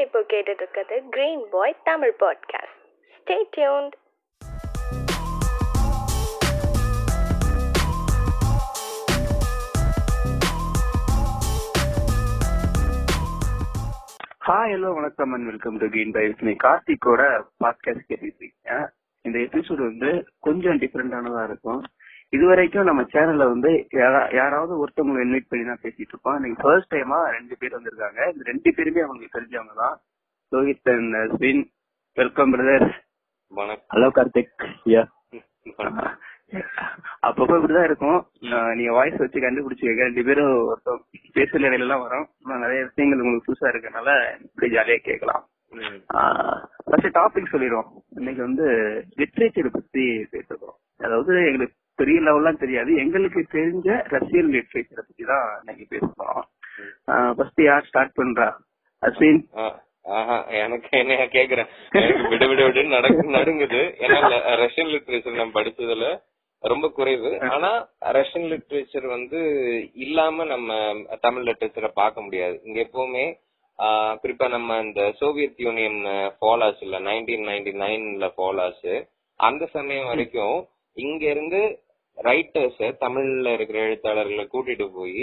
இப்போ கேட்டுட்டு இருக்கிறது green pie Tamil podcast stay tuned hi hello வணக்கம் and welcome to green pie with me கார்த்திக்கோட podcast கேட்டுருக்கீங்க இந்த எபிசோடு வந்து கொஞ்சம் டிஃப்ரெண்டானதா இருக்கும். இது வரைக்கும் நம்ம சேனல்ல வந்து யாரா- யாராவது ஒருத்தவங்களை இன்வைட் பண்ணி தான் பேசிட்டு இருப்போம் இன்னைக்கு ஃபர்ஸ்ட் டைமா ரெண்டு பேர் வந்திருக்காங்க. இந்த ரெண்டு பேருமே அவங்களுக்கு தெரிஞ்சவங்க தான். Rohit and swine welcome brother hello Karthik yeah அப்பப்போ இப்படிதான் இருக்கும். நீங்க வாய்ஸ் வச்சு கண்டுபிடிச்சுக்க ரெண்டு பேரும் ஒருத்தர் பேசுற இடையில எல்லாம் வரும். நிறைய விஷயங்கள் உங்களுக்கு புதுசா இருக்கனால இப்படி ஜாலியா கேட்கலாம். ஃபர்ஸ்ட் டாபிக் சொல்லிடுவோம். இன்னைக்கு வந்து லிட்ரேச்சர் பத்தி பேசுறோம் அதாவது எங்களுக்கு பெரிய லெவல்லாம் தெரியாது. எங்களுக்கு தெரிஞ்ச ரஷ்யன் லிட்ரேச்சரை பத்தி தான் இன்னைக்கு பேசுறோம். ஃபர்ஸ்ட் யார் ஸ்டார்ட் பண்றா? அஸ்வின்? எனக்கு என்ன கேக்குறேன். எனக்கு விட விட விட நடக்கு நடுங்குது. ஏன்னா ரஷ்யன் லிட்ரேச்சர் நான் படிச்சதுல ரொம்ப குறைவு. ஆனா ரஷ்யன் லிட்ரேச்சர் வந்து இல்லாம நம்ம தமிழ் லிட்ரேச்சரை பார்க்க முடியாது. இங்க எப்பவுமே குறிப்பா நம்ம இந்த சோவியத் யூனியன் ஃபால் ஆச்சு இல்ல நைன்டீன் நைன்டி நைன்ல ஃபால் ஆச்சு அந்த சமயம் வரைக்கும் இங்க இருந்து ரைட்டர்ஸ தமிழ்ல இருக்கிற எழுத்தாளர்களை கூட்டிட்டு போய்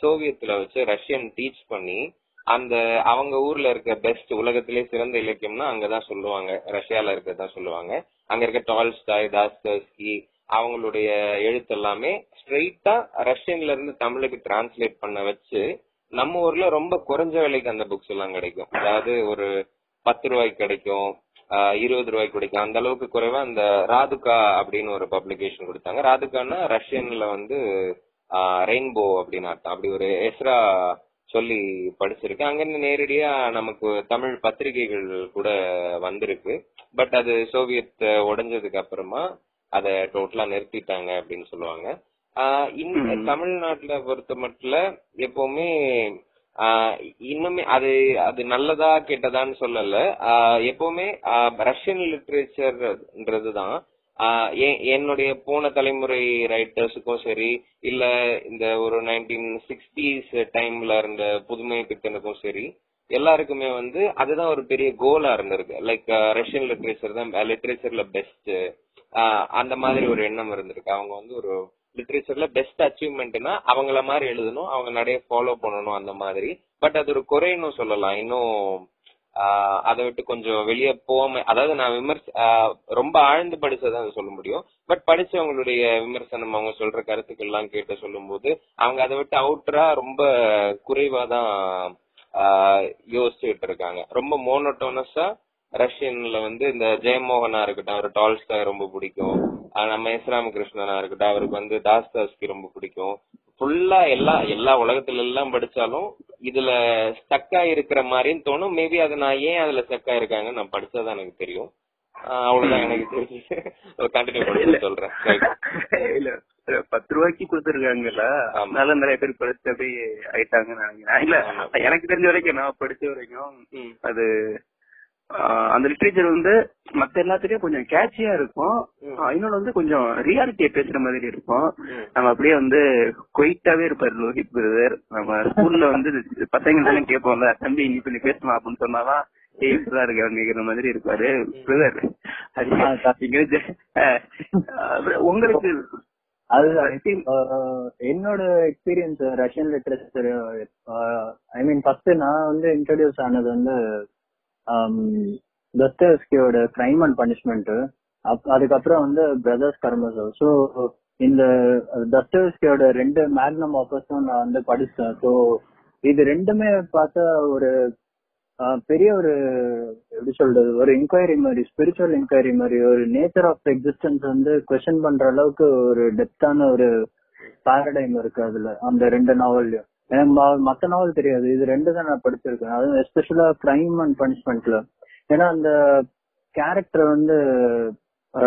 சோவியத்துல வச்சு ரஷ்யன் டீச் பண்ணி அந்த அவங்க ஊர்ல இருக்க பெஸ்ட் உலகத்திலே சிறந்த இலக்கியம்னா அங்கதான் சொல்லுவாங்க. ரஷ்யால இருக்கதான் சொல்லுவாங்க. அங்க இருக்க டால்ஸ்டாய் தாஸ்கி அவங்களுடைய எழுத்து எல்லாமே ஸ்ட்ரெயிட்டா ரஷ்யன்ல இருந்து தமிழுக்கு டிரான்ஸ்லேட் பண்ண வச்சு நம்ம ஊர்ல ரொம்ப குறைஞ்ச விலைக்கு அந்த புக்ஸ் எல்லாம் கிடைக்கும். அதாவது ஒரு பத்து ரூபாய்க்கு கிடைக்கும். இருபது ரூபாய்க்கு கிடைக்கும் அந்த அளவுக்கு குறைவா அந்த ராதுகா அப்படின்னு ஒரு பப்ளிகேஷன் கொடுத்தாங்க. ராதுகான்னா ரஷ்யன்ல வந்து ரெயின்போ அப்படின்னு அர்த்தம். அப்படி ஒரு எஸ்ரா சொல்லி படிச்சிருக்கேன் அங்கிருந்து நேரடியா நமக்கு தமிழ் பத்திரிகைகள் கூட வந்திருக்கு. பட் அது சோவியத் உடைஞ்சதுக்கு அப்புறமா அதை டோட்டலா நிறுத்திட்டாங்க அப்படின்னு சொல்லுவாங்க. தமிழ்நாட்டுல பொறுத்த மட்டும் எப்பவுமே இன்னுமே அது அது நல்லதா கெட்டதான்னு சொல்லல. ஆஹ் எப்பவுமே ரஷ்யன் லிட்ரேச்சர்ன்றதுதான் ஆஹ் என்னுடைய போன தலைமுறை ரைட்டர்ஸுக்கும் சரி இல்ல இந்த ஒரு நைன்டீன் சிக்ஸ்டீஸ் டைம்ல இருந்த புதுமை பித்தனுக்கும் சரி எல்லாருக்குமே வந்து அதுதான் ஒரு பெரிய கோலா இருந்திருக்கு. லைக் ரஷ்யன் லிட்ரேச்சர் தான் லிட்ரேச்சர்ல பெஸ்ட் அந்த மாதிரி ஒரு எண்ணம் இருந்திருக்கு. அவங்க வந்து ஒரு லிட்ரேச்சர்ல பெஸ்ட் அச்சீவ்மெண்ட்னா அவங்கள மாதிரி எழுதணும் அவங்க நிறைய ஃபாலோ பண்ணணும் அந்த மாதிரி. பட் அது ஒரு குறைன்னு சொல்லலாம். இன்னும் ஆஹ் அதை விட்டு கொஞ்சம் வெளியே போகாம அதாவது நான் விமர்ச ரொம்ப ஆழ்ந்து படிச்சதான் அதை சொல்ல முடியும். பட் படிச்சவங்களுடைய விமர்சனம் அவங்க சொல்ற கருத்துக்கள் எல்லாம் கேட்டு சொல்லும்போது அவங்க அதை விட்டு அவுட்டரா ரொம்ப குறைவா தான் யோசிச்சுட்டு இருக்காங்க. ரொம்ப மோனோட்டோனஸா ரஷ்யன்ல வந்து இந்த ஜெயமோகனா இருக்கட்டும் அவர் டால்ஸ்டாய் ரொம்ப பிடிக்கும். நம்ம எஸ் ராமகிருஷ்ணனா இருக்கட்டும் அவருக்கு வந்து தாஸ்தாஸ்கி ரொம்ப பிடிக்கும் ஃபுல்லா எல்லா எல்லா உலகத்துல எல்லாம் படிச்சாலும் இதுல ஸ்டக்கா இருக்கிற மாதிரின்னு தோணும் மேபி அது நான் ஏன் அதுல ஸ்டக்கா இருக்காங்க நான் படிச்சாதான் எனக்கு தெரியும் அவ்வளவுதான் எனக்கு தெரிஞ்சு கண்டினியூ பண்ணி சொல்றேன். இல்ல பத்து ரூபாய்க்கு கொடுத்துருக்காங்கல்ல. அதனால நிறைய பேர் படிச்சு அப்படியே ஆயிட்டாங்கன்னு நினைக்கிறேன் இல்ல. எனக்கு தெரிஞ்ச வரைக்கும் நான் படிச்ச வரைக்கும். அது அந்த லிட்ரேச்சர் வந்து மத்த எல்லாத்துலயும் கொஞ்சம் கேட்சியா இருக்கும். இன்னொன்னு வந்து கொஞ்சம் ரியாலிட்டியை பேசுற மாதிரி இருக்கும். நம்ம அப்படியே வந்து கொயிட்டாவே இருப்பாரு லோஹித் பிரதர். நம்ம ஸ்கூல்ல வந்து பசங்க கேட்போம்ல தம்பி இன்னைக்கு நீ பேசலாம் அப்படின்னு சொன்னாதான் ஏய் இப்படிதான் இருக்கு மாதிரி இருப்பாரு பிரதர். உங்களுக்கு அதுதான். என்னோட experience Russian literature I mean first நான் வந்து இன்ட்ரடியூஸ் ஆனது வந்து தஸ்தேஸ்கியோட கிரைம் அண்ட் பனிஷ்மெண்ட் அதுக்கப்புறம் வந்து பிரதர்ஸ் கர்மசோ ஸோ இந்த தஸ்தேஸ்கியோட ரெண்டு மேக்னம் ஆப்பர்ஸும் நான் வந்து படிச்சேன். ஸோ இது ரெண்டுமே பார்த்தா ஒரு பெரிய ஒரு எப்படி சொல்றது ஒரு என்கொயரி மாதிரி ஸ்பிரிச்சுவல் என்கொயரி மாதிரி ஒரு நேச்சர் ஆஃப் எக்ஸிஸ்டன்ஸ் வந்து கொஸ்டின் பண்ற அளவுக்கு ஒரு டெப்தான ஒரு பாரடைம் இருக்கு அதுல அந்த ரெண்டு நாவல்லையும் மத்த நாவல் தெரியாது. இது ரெண்டு தான் நான் படிச்சிருக்கேன். அதுவும் எஸ்பெஷலா கிரைம் அண்ட் பனிஷ்மெண்ட்ல ஏன்னா அந்த கேரக்டர் வந்து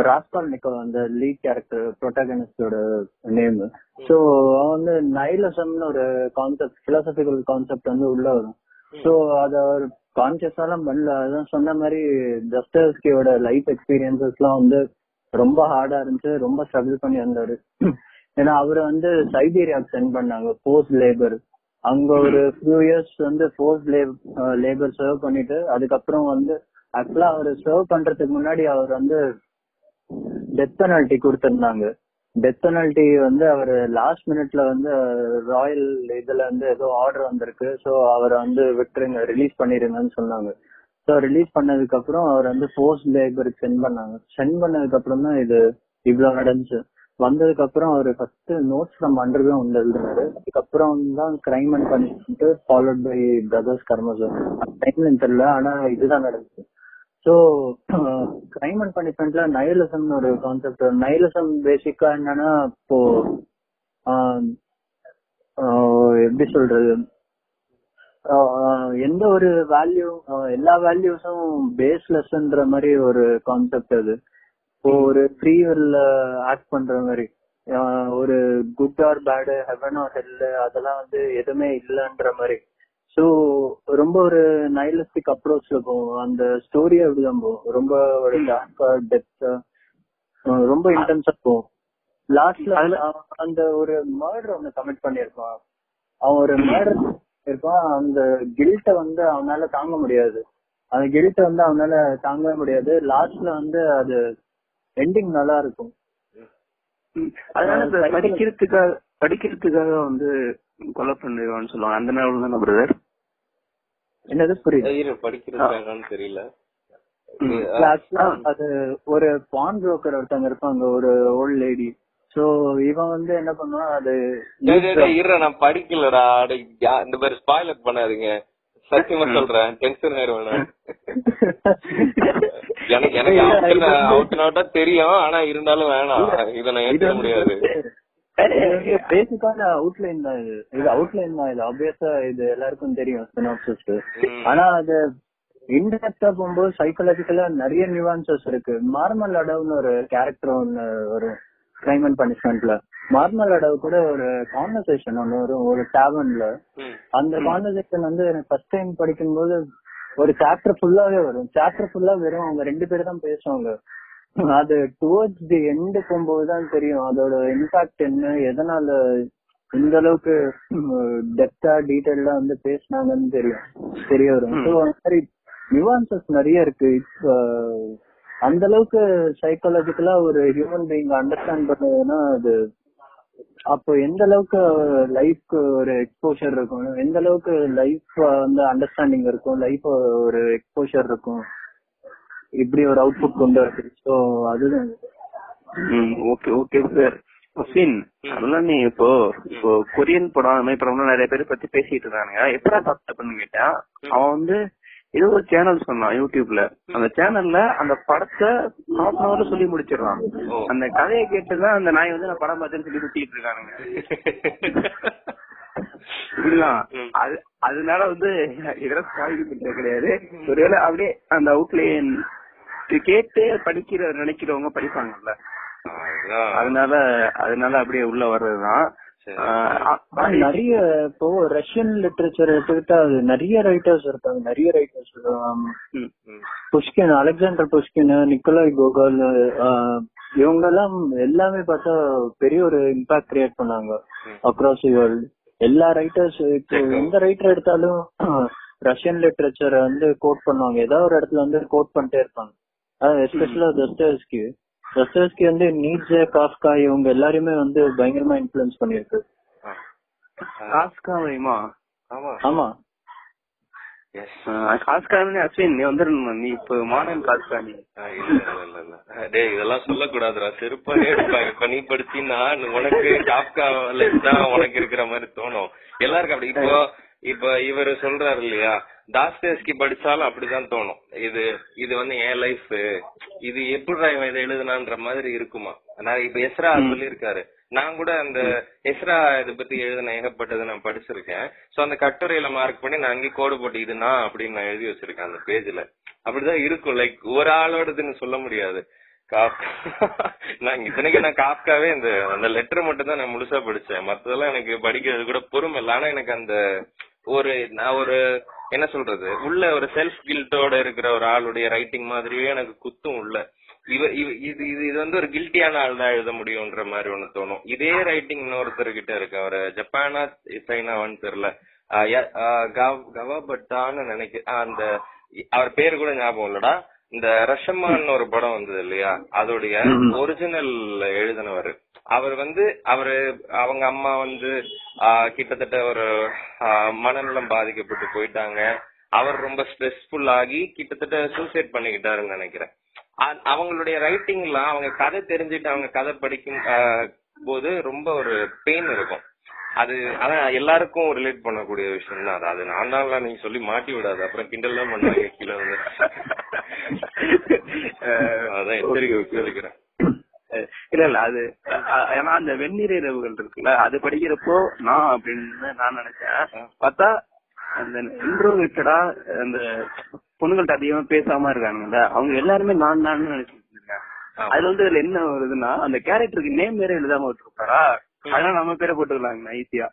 ராஸ்பால் நிக்கோ அந்த லீட் கேரக்டர் ப்ரொட்டாகனிஸ்டோட நேம் சோ அவன் வந்து நைலசம்னு ஒரு கான்செப்ட் பிலாசபிக்கல் கான்செப்ட் வந்து உள்ள வரும். சோ அத அவர் கான்சியஸாலாம் பண்ணல. அதான் சொன்ன மாதிரி ஜஸ்டர்ஸ்கியோட லைஃப் எக்ஸ்பீரியன்சஸ்லாம் வந்து ரொம்ப ஹார்டா இருந்துச்சு. ரொம்ப ஸ்ட்ரகிள் பண்ணி வந்தாரு. ஏன்னா அவரை வந்து சைபீரியாவுக்கு சென்ட் பண்ணாங்க போஸ்ட் லேபர் அங்க ஒரு ஃபியூ இயர்ஸ் வந்து ஃபோர்ஸ் லேபர் சர்வ் பண்ணிட்டு அதுக்கப்புறம் வந்து ஆக்சுவலா அவர் சர்வ் பண்றதுக்கு முன்னாடி அவர் வந்து டெத் பெனல்டி கொடுத்திருந்தாங்க. டெத் பெனல்டி வந்து அவர் லாஸ்ட் மினிட்ல வந்து ராயல் இதுல இருந்து ஏதோ ஆர்டர் வந்திருக்கு. சோ அவரை வந்து விட்டுருங்க ரிலீஸ் பண்ணிருங்கன்னு சொன்னாங்க. சோ ரிலீஸ் பண்ணதுக்கு அப்புறம் அவர் வந்து ஃபோர்ஸ் லேபருக்கு சென்ட் பண்ணாங்க. சென்ட் பண்ணதுக்கு அப்புறம் தான் இது இவ்வளவு நடந்துச்சு. வந்ததுக்கு அப்புறம் அவர் ஃபர்ஸ்ட் நோட்ஸ் ஃப்ரம் அண்டர் வந்து எழுதினாரு. அதுக்கப்புறம் தான் crime and punishment followed by brothers Karamazov டைம்ல தெரியல ஆனா இதுதான் நடந்துச்சு. சோ கிரைம் அண்ட் பனிஷ்மெண்ட்ல நயலிசம்னு ஒரு கான்செப்ட் நயலிசம் பேசிக்கா என்னன்னா இப்போ எப்படி சொல்றது? எந்த ஒரு வேல்யூ எல்லா வேல்யூஸும் பேஸ்லெஸ்ன்ற மாதிரி ஒரு கான்செப்ட் அது. இப்போ ஒரு ஃப்ரீ வில் ஆக்ட் பண்ற மாதிரி ஒரு good or bad heaven or hell அதெல்லாம் வந்து எதுவுமே இல்லைன்ற மாதிரி. சோ ரொம்ப ஒரு நைலிஸ்டிக் அப்ரோச்ல போகும் அந்த ஸ்டோரி அப்படிதான் போகும் ரொம்ப ஒரு டார்க்கா டெப்தா ரொம்ப இன்டென்ஸா போகும் லாஸ்ட்ல அந்த ஒரு மர்டர் ஒண்ணு கமிட் பண்ணிருப்பான் அவன் ஒரு மர்டர் இருப்பான் அந்த கில்ட்ட வந்து அவனால தாங்க முடியாது. அந்த கில்ட்ட வந்து அவனால தாங்கவே முடியாது. லாஸ்ட்ல வந்து அது எண்டிங் நல்லா இருக்கும். அதனால படிக்கிறதுக்காக படிக்கிறதுக்காக வந்து கொலை பண்ணிடுவான்னு சொல்லுவாங்க. அந்த நேரம் தானே பிரதர்? என்னது? புரியுது. இரு படிக்கிறதுக்காகன்னு தெரியல. அது ஒரு பான் புரோக்கர் ஒருத்தவங்க இருப்பாங்க ஒரு ஓல்ட் லேடி சோ இவன் வந்து என்ன பண்ணுவான் அது நான் படிக்கலடா. இந்த மாதிரி ஸ்பாய்லர் பண்ணாதீங்க. சத்தியமா சொல்றேன். டென்ஷன் ஆயிருவேன். எனக்கு எனக்கு அவுட் அவுட்டா தெரியும். ஆனா இருந்தாலும் வேணாம். இத நான் ஏத்துக்க முடியாது. பேசிக்கான அவுட்லைன் தான் இது. இது அவுட்லைன் தான். இது ஆப்வியஸா இது எல்லாருக்கும் தெரியும் சினாப்சிஸ். ஆனா அது இன்டெப்டா போகும்போது சைக்காலஜிக்கலா நிறைய நியூவான்சஸ் இருக்கு. மார்மல் அடவுன்னு ஒரு கேரக்டர் ஒன்னு ஒரு கிரைம் அண்ட் பனிஷ்மெண்ட்ல மார்மல் அடவு கூட ஒரு கான்வர்சேஷன் ஒன்னு வரும் ஒரு டேவன்ல. அந்த கான்வர்சேஷன் வந்து எனக்கு ஃபர்ஸ்ட் டைம் படிக்கும்போது ஒரு சாப்டர் ஃபுல்லாவே வரும். சாப்டர் ஃபுல்லா வெறும் அவங்க ரெண்டு பேரும் தான் பேசுவாங்க. அது டுவர்ட்ஸ் தி எண்ட் போகும்போது தான் தெரியும். அதோட இம்பாக்ட் என்ன எதனால இந்த அளவுக்கு டெப்தா டீடைல்டா வந்து பேசினாங்கன்னு தெரியும். தெரிய வரும். ஸோ அந்த மாதிரி நியூவான்சஸ் நிறைய இருக்கு. அந்த அளவுக்கு சைக்காலஜிக்கலா ஒரு ஹியூமன் பீயிங் அண்டர்ஸ்டாண்ட் பண்ணதுன்னா அது அப்போ எந்த அளவுக்கு லைஃப்க்கு ஒரு எக்ஸ்போஷர் இருக்கும்? எந்த அளவுக்கு லைஃப் வந்து அண்டர்ஸ்டாண்டிங் இருக்கும்? லைஃப் ஒரு எக்ஸ்போஷர் இருக்கும்? இப்படி ஒரு அவுட்புட் கொண்டு வருது ஸோ அதுதான். ஓகே ஓகே சார் ஹுசேன் அதெல்லாம் நீ இப்போ இப்போ கொரியன் படம் அந்த மாதிரி படம்லாம் நிறைய பேர் பத்தி பேசிட்டு இருந்தானுங்க. எப்படா சாப்பிட்ட பண்ணு கேட்டேன் அவன் வந்து ஏதோ ஒரு சேனல் சொன்னான் யூடியூப்ல அந்த சேனல்ல அந்த படத்தை ஹாஃப் அன் ஹவர்ல சொல்லி முடிச்சிடறான். அந்த கதையை கேட்டுதான் அந்த நாய் வந்து நான் படம் பார்த்தேன்னு சொல்லி சுத்திட்டு இருக்கானுங்க. அது அதனால வந்து இதெல்லாம் ஸ்பாயில் கிடையாது. ஒருவேளை அப்படியே அந்த அவுட்லைன் கேட்டு படிக்கிற நினைக்கிறவங்க படிப்பாங்கல்ல. அதனால அதனால அப்படியே உள்ள வர்றதுதான். நிறைய இப்போ ரஷ்யன் லிட்டரேச்சர் எடுத்துக்கிட்டா அது நிறைய ரைட்டர்ஸ் இருக்காங்க நிறைய writers. Pushkin Alexander Pushkin Nikolai Gogol இவங்க எல்லாம் எல்லாமே பார்த்தா பெரிய ஒரு இம்பாக்ட் கிரியேட் பண்ணாங்க அக்ராஸ் வேர்ல்ட் எல்லா ரைட்டர்ஸ் இப்போ எந்த ரைட்டர் எடுத்தாலும் ரஷ்யன் லிட்டரேச்சர் வந்து கோட் பண்ணுவாங்க. ஏதாவது ஒரு இடத்துல வந்து கோட் பண்ணிட்டே இருப்பாங்க. எஸ்பெஷலா தஸ்தேஸ்கி தஸ்தேஸ்கி வந்து நீட்ஸே காஃப்கா இவங்க எல்லாரையுமே வந்து பயங்கரமா இன்ஃபுளுன்ஸ் பண்ணிருக்கு. காஸ்கா வைமா ஆமா. ஆமா. எஸ் காஸ்கா அஸ்வின் நீ வந்துடணும்? நீ இப்போ மாடர்ன் காஸ்கா நீ. டேய் இதெல்லாம் சொல்லக்கூடாதுடா. செருப்பாலே படிச்சீன்னா உனக்கு காப்கா தான் உனக்கு இருக்கிற மாதிரி தோணும். எல்லாருக்கும் அப்படி. இப்போ இப்ப இவரு சொல்றாரு இல்லையா தாஸ்தேஸ்கி படிச்சாலும் அப்படிதான் தோணும். இது இது வந்து என் லைஃப் இது எப்படி இவன் இதை எழுதுனான்ற மாதிரி இருக்குமா? நான் இப்ப எஸ்ரா சொல்லியிருக்காரு. நான் கூட அந்த எஸ்ரா இதை பத்தி எழுதின ஏகப்பட்டதை நான் படிச்சிருக்கேன். சோ அந்த கட்டுரையில மார்க் பண்ணி நான் அங்கேயே கோடு போட்டு இது நான் அப்படின்னு நான் எழுதி வச்சிருக்கேன் அந்த பேஜ்ல அப்படிதான் இருக்கும். லைக் ஒரு ஆளோடதுன்னு சொல்ல முடியாது. நான் இத்தனைக்கு நான் காப்காவே இந்த அந்த லெட்டர் மட்டும் தான் நான் முழுசா படிச்சேன். மத்ததெல்லாம் எனக்கு படிக்கிறது கூட பொறுமை இல்லை. ஆனா எனக்கு அந்த ஒரு நான் ஒரு என்ன சொல்றது? உள்ள ஒரு செல்ஃப் கில்ட்டோட இருக்கிற ஒரு ஆளுடைய ரைட்டிங் மாதிரியே எனக்கு குத்தும் உள்ள. இவ இது இது இது வந்து ஒரு கில்ட்டியான ஆள் தான் எழுத முடியும்ன்ற மாதிரி ஒண்ணு தோணும். இதே ரைட்டிங் இன்னொருத்தர் கிட்ட இருக்கு. அவர் ஜப்பானா சைனாவான்னு தெரியல கவாபட்டான்னு நினைக்க அந்த அவர் பேரு கூட ஞாபகம் இல்லடா. இந்த ரஷமான்னு ஒரு படம் வந்தது இல்லையா? அதோடைய ஒரிஜினல் எழுதினவர். அவர் வந்து அவரு அவங்க அம்மா வந்து ஆஹ் கிட்டத்தட்ட ஒரு மனநலம் பாதிக்கப்பட்டு போயிட்டாங்க. அவர் ரொம்ப ஸ்ட்ரெஸ்ஃபுல் ஆகி கிட்டத்தட்ட சூசைட் பண்ணிக்கிட்டாருன்னு நினைக்கிறேன். அவங்களுடைய அவங்களுடைய எல்லாம் அவங்க கதை தெரிஞ்சுட்டு அவங்க கதை படிக்கும் போது ரொம்ப ஒரு பெயின் இருக்கும். அது அதான் எல்லாருக்கும் ரிலேட் பண்ணக்கூடிய விஷயம் தான் அது. அது நான் தான் நீங்க சொல்லி மாட்டி விடாது. அப்புறம் கிண்டல் தான் பண்ணுவாங்க கீழே வந்து. அதான் எச்சரிக்கை எச்சரிக்கிறேன் இல்ல இல்ல அது ஏன்னா அந்த வெந்நீர் இரவுகள் இருக்குல்ல அது படிக்கிறப்போ நான் அப்படின்னு நான் நினைச்சேன். பார்த்தா அந்த இன்ட்ரோவிட்டடா அந்த பொண்ணுங்கள்ட்ட அதிகமா பேசாம இருக்கானுங்கல்ல அவங்க எல்லாருமே நான் நான் நினைச்சிட்டு. அதுல வந்து இதுல என்ன வருதுன்னா அந்த கேரக்டருக்கு நேம் வேற எழுதாம விட்டுருப்பாரா? அதனால நம்ம பேரை போட்டுக்கலாங்க ஈஸியா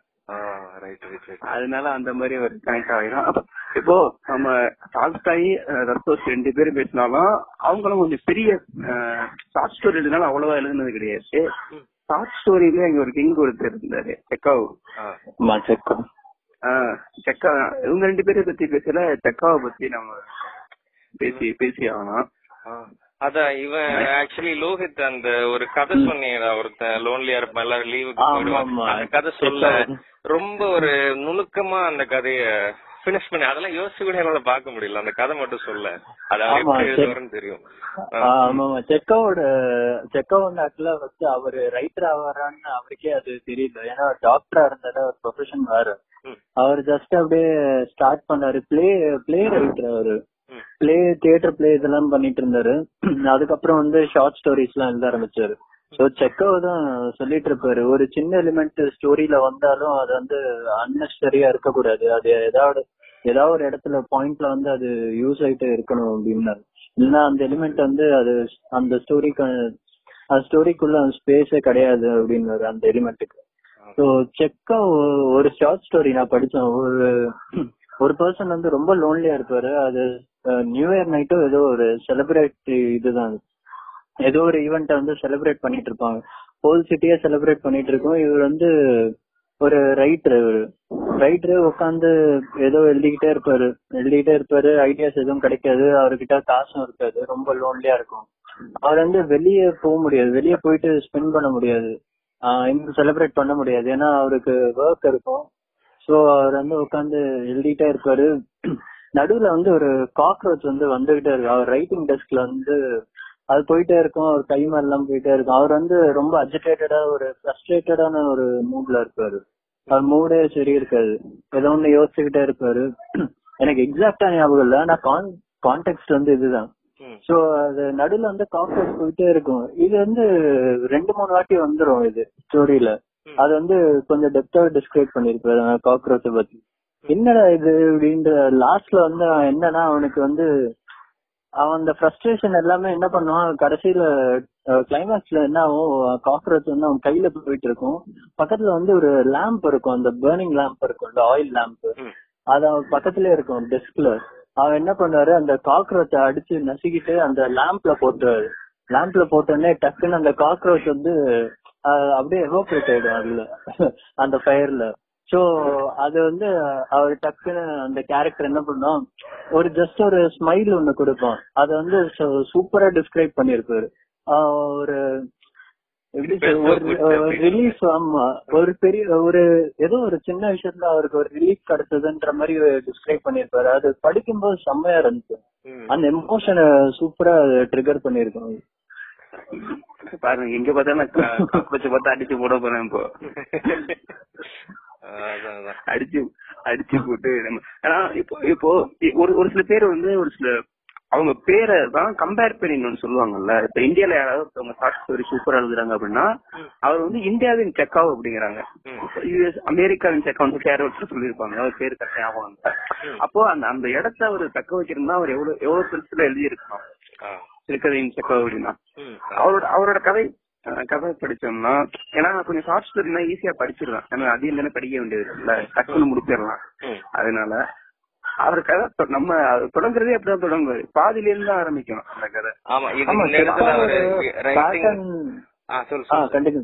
ரைட் ரைட் ரைட் அதனால அந்த மாதிரி ஒரு கனெக்ட் ஆகிடும் இப்போ நம்ம டால்ஸ்டாய் ரத்தோஸ் ரெண்டு பேரும் பேசினாலும் அவங்களும் கொஞ்சம் பெரிய ஷார்ட் ஸ்டோரி எழுதினாலும் அவ்வளவா எழுதுனது கிடையாது. ஷார்ட் ஸ்டோரியில எங்க ஒரு கிங் ஒருத்தர் இருந்தாரு செக்காவ் செக்கா இவங்க ரெண்டு பேரை பத்தி பேசல செக்காவை பத்தி நம்ம பேசி பேசி ஆகணும். ஆ. அதான் இவன் ஆக்சுவலி லோஹித் அந்த ஒரு கதை சொன்னீங்க ஒருத்தன் லோன்லியா இருப்பான் எல்லாரும் லீவுக்கு போயிடுவான். அந்த கதை சொல்ல ரொம்ப ஒரு நுணுக்கமா அந்த கதைய பினிஷ் பண்ணி அதெல்லாம் யோசிச்சு கூட என்னால பார்க்க முடியல. அந்த கதை மட்டும் சொல்ல. அது அவர் தெரியும். ஆமா செக்கோட செக்கோ வந்து ஆக்சுவலா ஃபர்ஸ்ட் அவரு ரைட்டர் ஆவாரான்னு அவருக்கே அது தெரியல. ஏன்னா டாக்டரா இருந்தாரு அவர் ப்ரொஃபஷன் வேற. அவர் ஜஸ்ட் அப்படியே ஸ்டார்ட் பண்ணாரு. பிளே பிளே ரைட்டர் அவரு. பிளே தியேட்டர் பிளே இதெல்லாம் பண்ணிட்டு இருந்தாரு. அதுக்கப்புறம் வந்து ஷார்ட் ஸ்டோரிஸ் எல்லாம் எழுத ஆரம்பிச்சாரு. சோ செக்கோ தான் சொல்லிட்டு இருப்பாரு. ஒரு சின்ன எலிமெண்ட் ஸ்டோரியில வந்தாலும் அது வந்து அன்னெசரியா இருக்கக்கூடாது. அது ஏதாவது ஏதாவது ஒரு இடத்துல பாயிண்ட்ல வந்து அது யூஸ் ஆயிட்டு இருக்கணும் அப்படின்னாரு இல்லைன்னா அந்த எலிமெண்ட் வந்து அது அந்த ஸ்டோரிக்கு அந்த ஸ்டோரிக்குள்ள அந்த ஸ்பேஸே கிடையாது அப்படின்னு அந்த எலிமெண்ட்டுக்கு ஸோ செக்கா ஒரு ஷார்ட் ஸ்டோரி நான் படிச்சேன். ஒரு ஒரு பர்சன் வந்து ரொம்ப லோன்லியா இருப்பாரு. அது நியூ இயர் நைட்டும் ஏதோ ஒரு செலிப்ரேட் இதுதான். ஏதோ ஒரு ஈவெண்ட்டை வந்து செலிப்ரேட் பண்ணிட்டு இருப்பாங்க. ஹோல் சிட்டியே செலிப்ரேட் பண்ணிட்டு இருக்கோம். இவர் வந்து ஒரு ரைட்டர் இவரு ரைட்டரு உட்காந்து ஏதோ எழுதிக்கிட்டே இருப்பாரு. எழுதிக்கிட்டே இருப்பாரு ஐடியாஸ் எதுவும் கிடைக்காது அவர்கிட்ட காசும் இருக்காது ரொம்ப லோன்லியா இருக்கும். அவர் வந்து வெளியே போக முடியாது வெளியே போயிட்டு ஸ்பெண்ட் பண்ண முடியாது. இன்னும் செலிப்ரேட் பண்ண முடியாது. ஏன்னா அவருக்கு ஒர்க் இருக்கும். சோ அவர் வந்து உட்காந்து எழுதிட்டே இருப்பாரு. நடுவுல வந்து ஒரு காக்ரோச் வந்து வந்துகிட்டே இருக்கு. அவர் ரைட்டிங் டெஸ்க்ல வந்து அது போயிட்டே இருக்கும் அவர் கை மேலாம் போயிட்டே இருக்கும். அவர் வந்து ரொம்ப அஜிடேட்டடா ஒரு ஃப்ரஸ்ட்ரேட்டடான ஒரு மூட்ல இருப்பாரு. அவர் மூடே சரி இருக்காது. ஏதோ ஒண்ணு யோசிச்சுக்கிட்டே இருப்பாரு. எனக்கு எக்ஸாக்டா ஞாபகம் இல்ல. ஆனா கான்டெக்ட் வந்து இதுதான். சோ அது நடுவுல வந்து காக்ரோச் போயிட்டே இருக்கும். இது வந்து ரெண்டு மூணு வாட்டி வந்துரும் இது ஸ்டோரியில அது வந்து கொஞ்சம் டெப்தா டிஸ்கிரைப் பண்ணிருப்பாரு காக்ரோச்ச பத்தி. என்னடா இது அப்படின்ற லாஸ்ட்ல வந்து என்னன்னா அவனுக்கு வந்து அவன் அந்த ஃப்ரஸ்ட்ரேஷன் எல்லாமே என்ன பண்ணுவான்? கடைசியில கிளைமேக்ஸ்ல என்ன ஆகும் காக்ரோச் வந்து அவன் கையில போயிட்டு இருக்கும். பக்கத்துல வந்து ஒரு லேம்ப் இருக்கும். அந்த பேர்னிங் லேம்ப் இருக்கும். இந்த ஆயில் லேம்ப். அது அவன் பக்கத்துலயே இருக்கும் டெஸ்க்ல அவன் என்ன பண்ணாரு அந்த காக்ரோச்ச அடிச்சு நசுக்கிட்டு அந்த லேம்ப்ல போட்டுறாரு லேம்ப்ல போட்டோடனே டக்குன்னு அந்த காக்ரோச் வந்து அப்படியே எவாபரேட் ஆயிடும் அதுல. அந்த ஃபயர்ல சோ அது வந்து அவர் டக்குன்னு அந்த கேரக்டர் என்ன பண்ணும்? ஒரு ஜஸ்ட் ஒரு ஸ்மைல் ஒண்ணு கொடுப்பான் அது வந்து சூப்பரா டிஸ்கிரைப் பண்ணிருப்பாரு ஒரு ரிலீஃப் ஆமா. ஒரு பெரிய ஒரு ஏதோ ஒரு சின்ன விஷயத்துல அவருக்கு ஒரு ரிலீஃப் கிடைச்சதுன்ற மாதிரி டிஸ்கிரைப் பண்ணிருப்பாரு அது படிக்கும்போது செம்மையா இருந்துச்சு. அந்த எமோஷனை சூப்பரா ட்ரிகர் பண்ணிருக்கோம் பாருங்க எங்க பார்த்தாலும் காக்ரோச்ச பார்த்தா அடிச்சு போட போறேன் இப்போ. அடிச்சு அடிச்சு போட்டு நம்ம ஆனா இப்போ இப்போ ஒரு ஒரு சில பேர் வந்து ஒரு சில அவங்க பேரை தான் கம்பேர் பண்ணி ஒண்ணு சொல்லுவாங்கல்ல இப்ப இந்தியால யாராவது ஒருத்தவங்க ஷார்ட் ஸ்டோரி சூப்பரா எழுதுறாங்க அப்படின்னா அவர் வந்து இந்தியாவின் செக்காவ் அப்படிங்கிறாங்க. யூஎஸ் அமெரிக்காவின் செக்கா வந்து கேரோட்ஸ் சொல்லியிருப்பாங்க அவர் பேர் கரெக்டா ஞாபகம். அப்போ அந்த அந்த இடத்த அவர் தக்க வைக்கிறதுனா அவர் எவ்வளவு எவ்வளவு பெருசுல எழுதி இருக்கணும் ஆ. சிறுகதையின் செக்காவ் அப்படின்னா. அவரோட அவரோட கதை கதை படிச்சோம்னா ஏன்னா நான் கொஞ்சம் ஷார்ட் ஸ்டோரினா ஈஸியா படிச்சிருவேன். ஏன்னா அதிகம் தானே படிக்க வேண்டியது இருக்குல்ல டக்குன்னு முடிச்சிடலாம். அதனால அவர் கதை நம்ம அது தொடங்குறதே அப்படிதான் தொடங்குவாரு. பாதியில இருந்து தான் ஆரம்பிக்கும் அந்த கதை. ஆமா கண்டிப்பா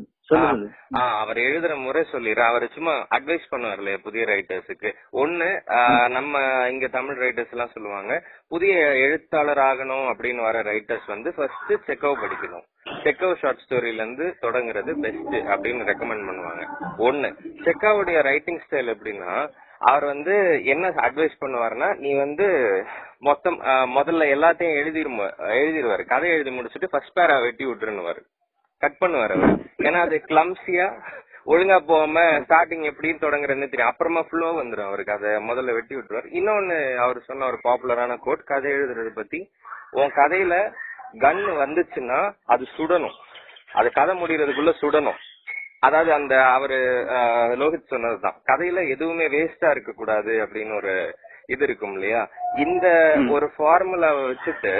அவர் எழுதுற முறை சொல்லிடுற. அவர் சும்மா அட்வைஸ் பண்ணுவார் இல்லையா புதிய ரைட்டர்ஸுக்கு ஒண்ணு நம்ம இங்க தமிழ் ரைட்டர்ஸ் எல்லாம் சொல்லுவாங்க புதிய எழுத்தாளர் ஆகணும் அப்படின்னு வர ரைட்டர்ஸ் வந்து ஃபர்ஸ்ட் செக்கவ் படிக்கணும். செக்கவ் ஷார்ட் ஸ்டோரியில இருந்து தொடங்குறது பெஸ்ட் அப்படின்னு ரெக்கமெண்ட் பண்ணுவாங்க. ஒண்ணு செக்காவுடைய ரைட்டிங் ஸ்டைல் எப்படின்னா அவர் வந்து என்ன அட்வைஸ் பண்ணுவாருன்னா நீ வந்து மொத்தம் முதல்ல எல்லாத்தையும் எழுதிரும் எழுதிருவாரு. கதை எழுதி முடிச்சுட்டு ஃபர்ஸ்ட் பேரா வெட்டி விட்டுருன்னுவாரு. கட் பண்ணுவாரு அவர். ஏன்னா அது கிளம்சியா ஒழுங்கா போகாம ஸ்டார்டிங் எப்படி தொடங்குறதுன்னு தெரியும். அப்புறமா ஃப்ளோ வந்துடும் அவருக்கு. அதை முதல்ல வெட்டி விட்டுருவாரு. இன்னொன்னு அவர் சொன்ன ஒரு பாப்புலரான கோட் கதை எழுதுறது பத்தி. உன் கதையில கன் வந்துச்சுன்னா அது சுடணும். அது கதை முடியறதுக்குள்ள சுடணும். அதாவது அந்த அவரு லோகித் சொன்னதுதான். கதையில எதுவுமே வேஸ்டா இருக்க கூடாது அப்படின்னு ஒரு இது இருக்கும் இல்லையா? இந்த ஒரு ஃபார்முலாவை வச்சுட்டு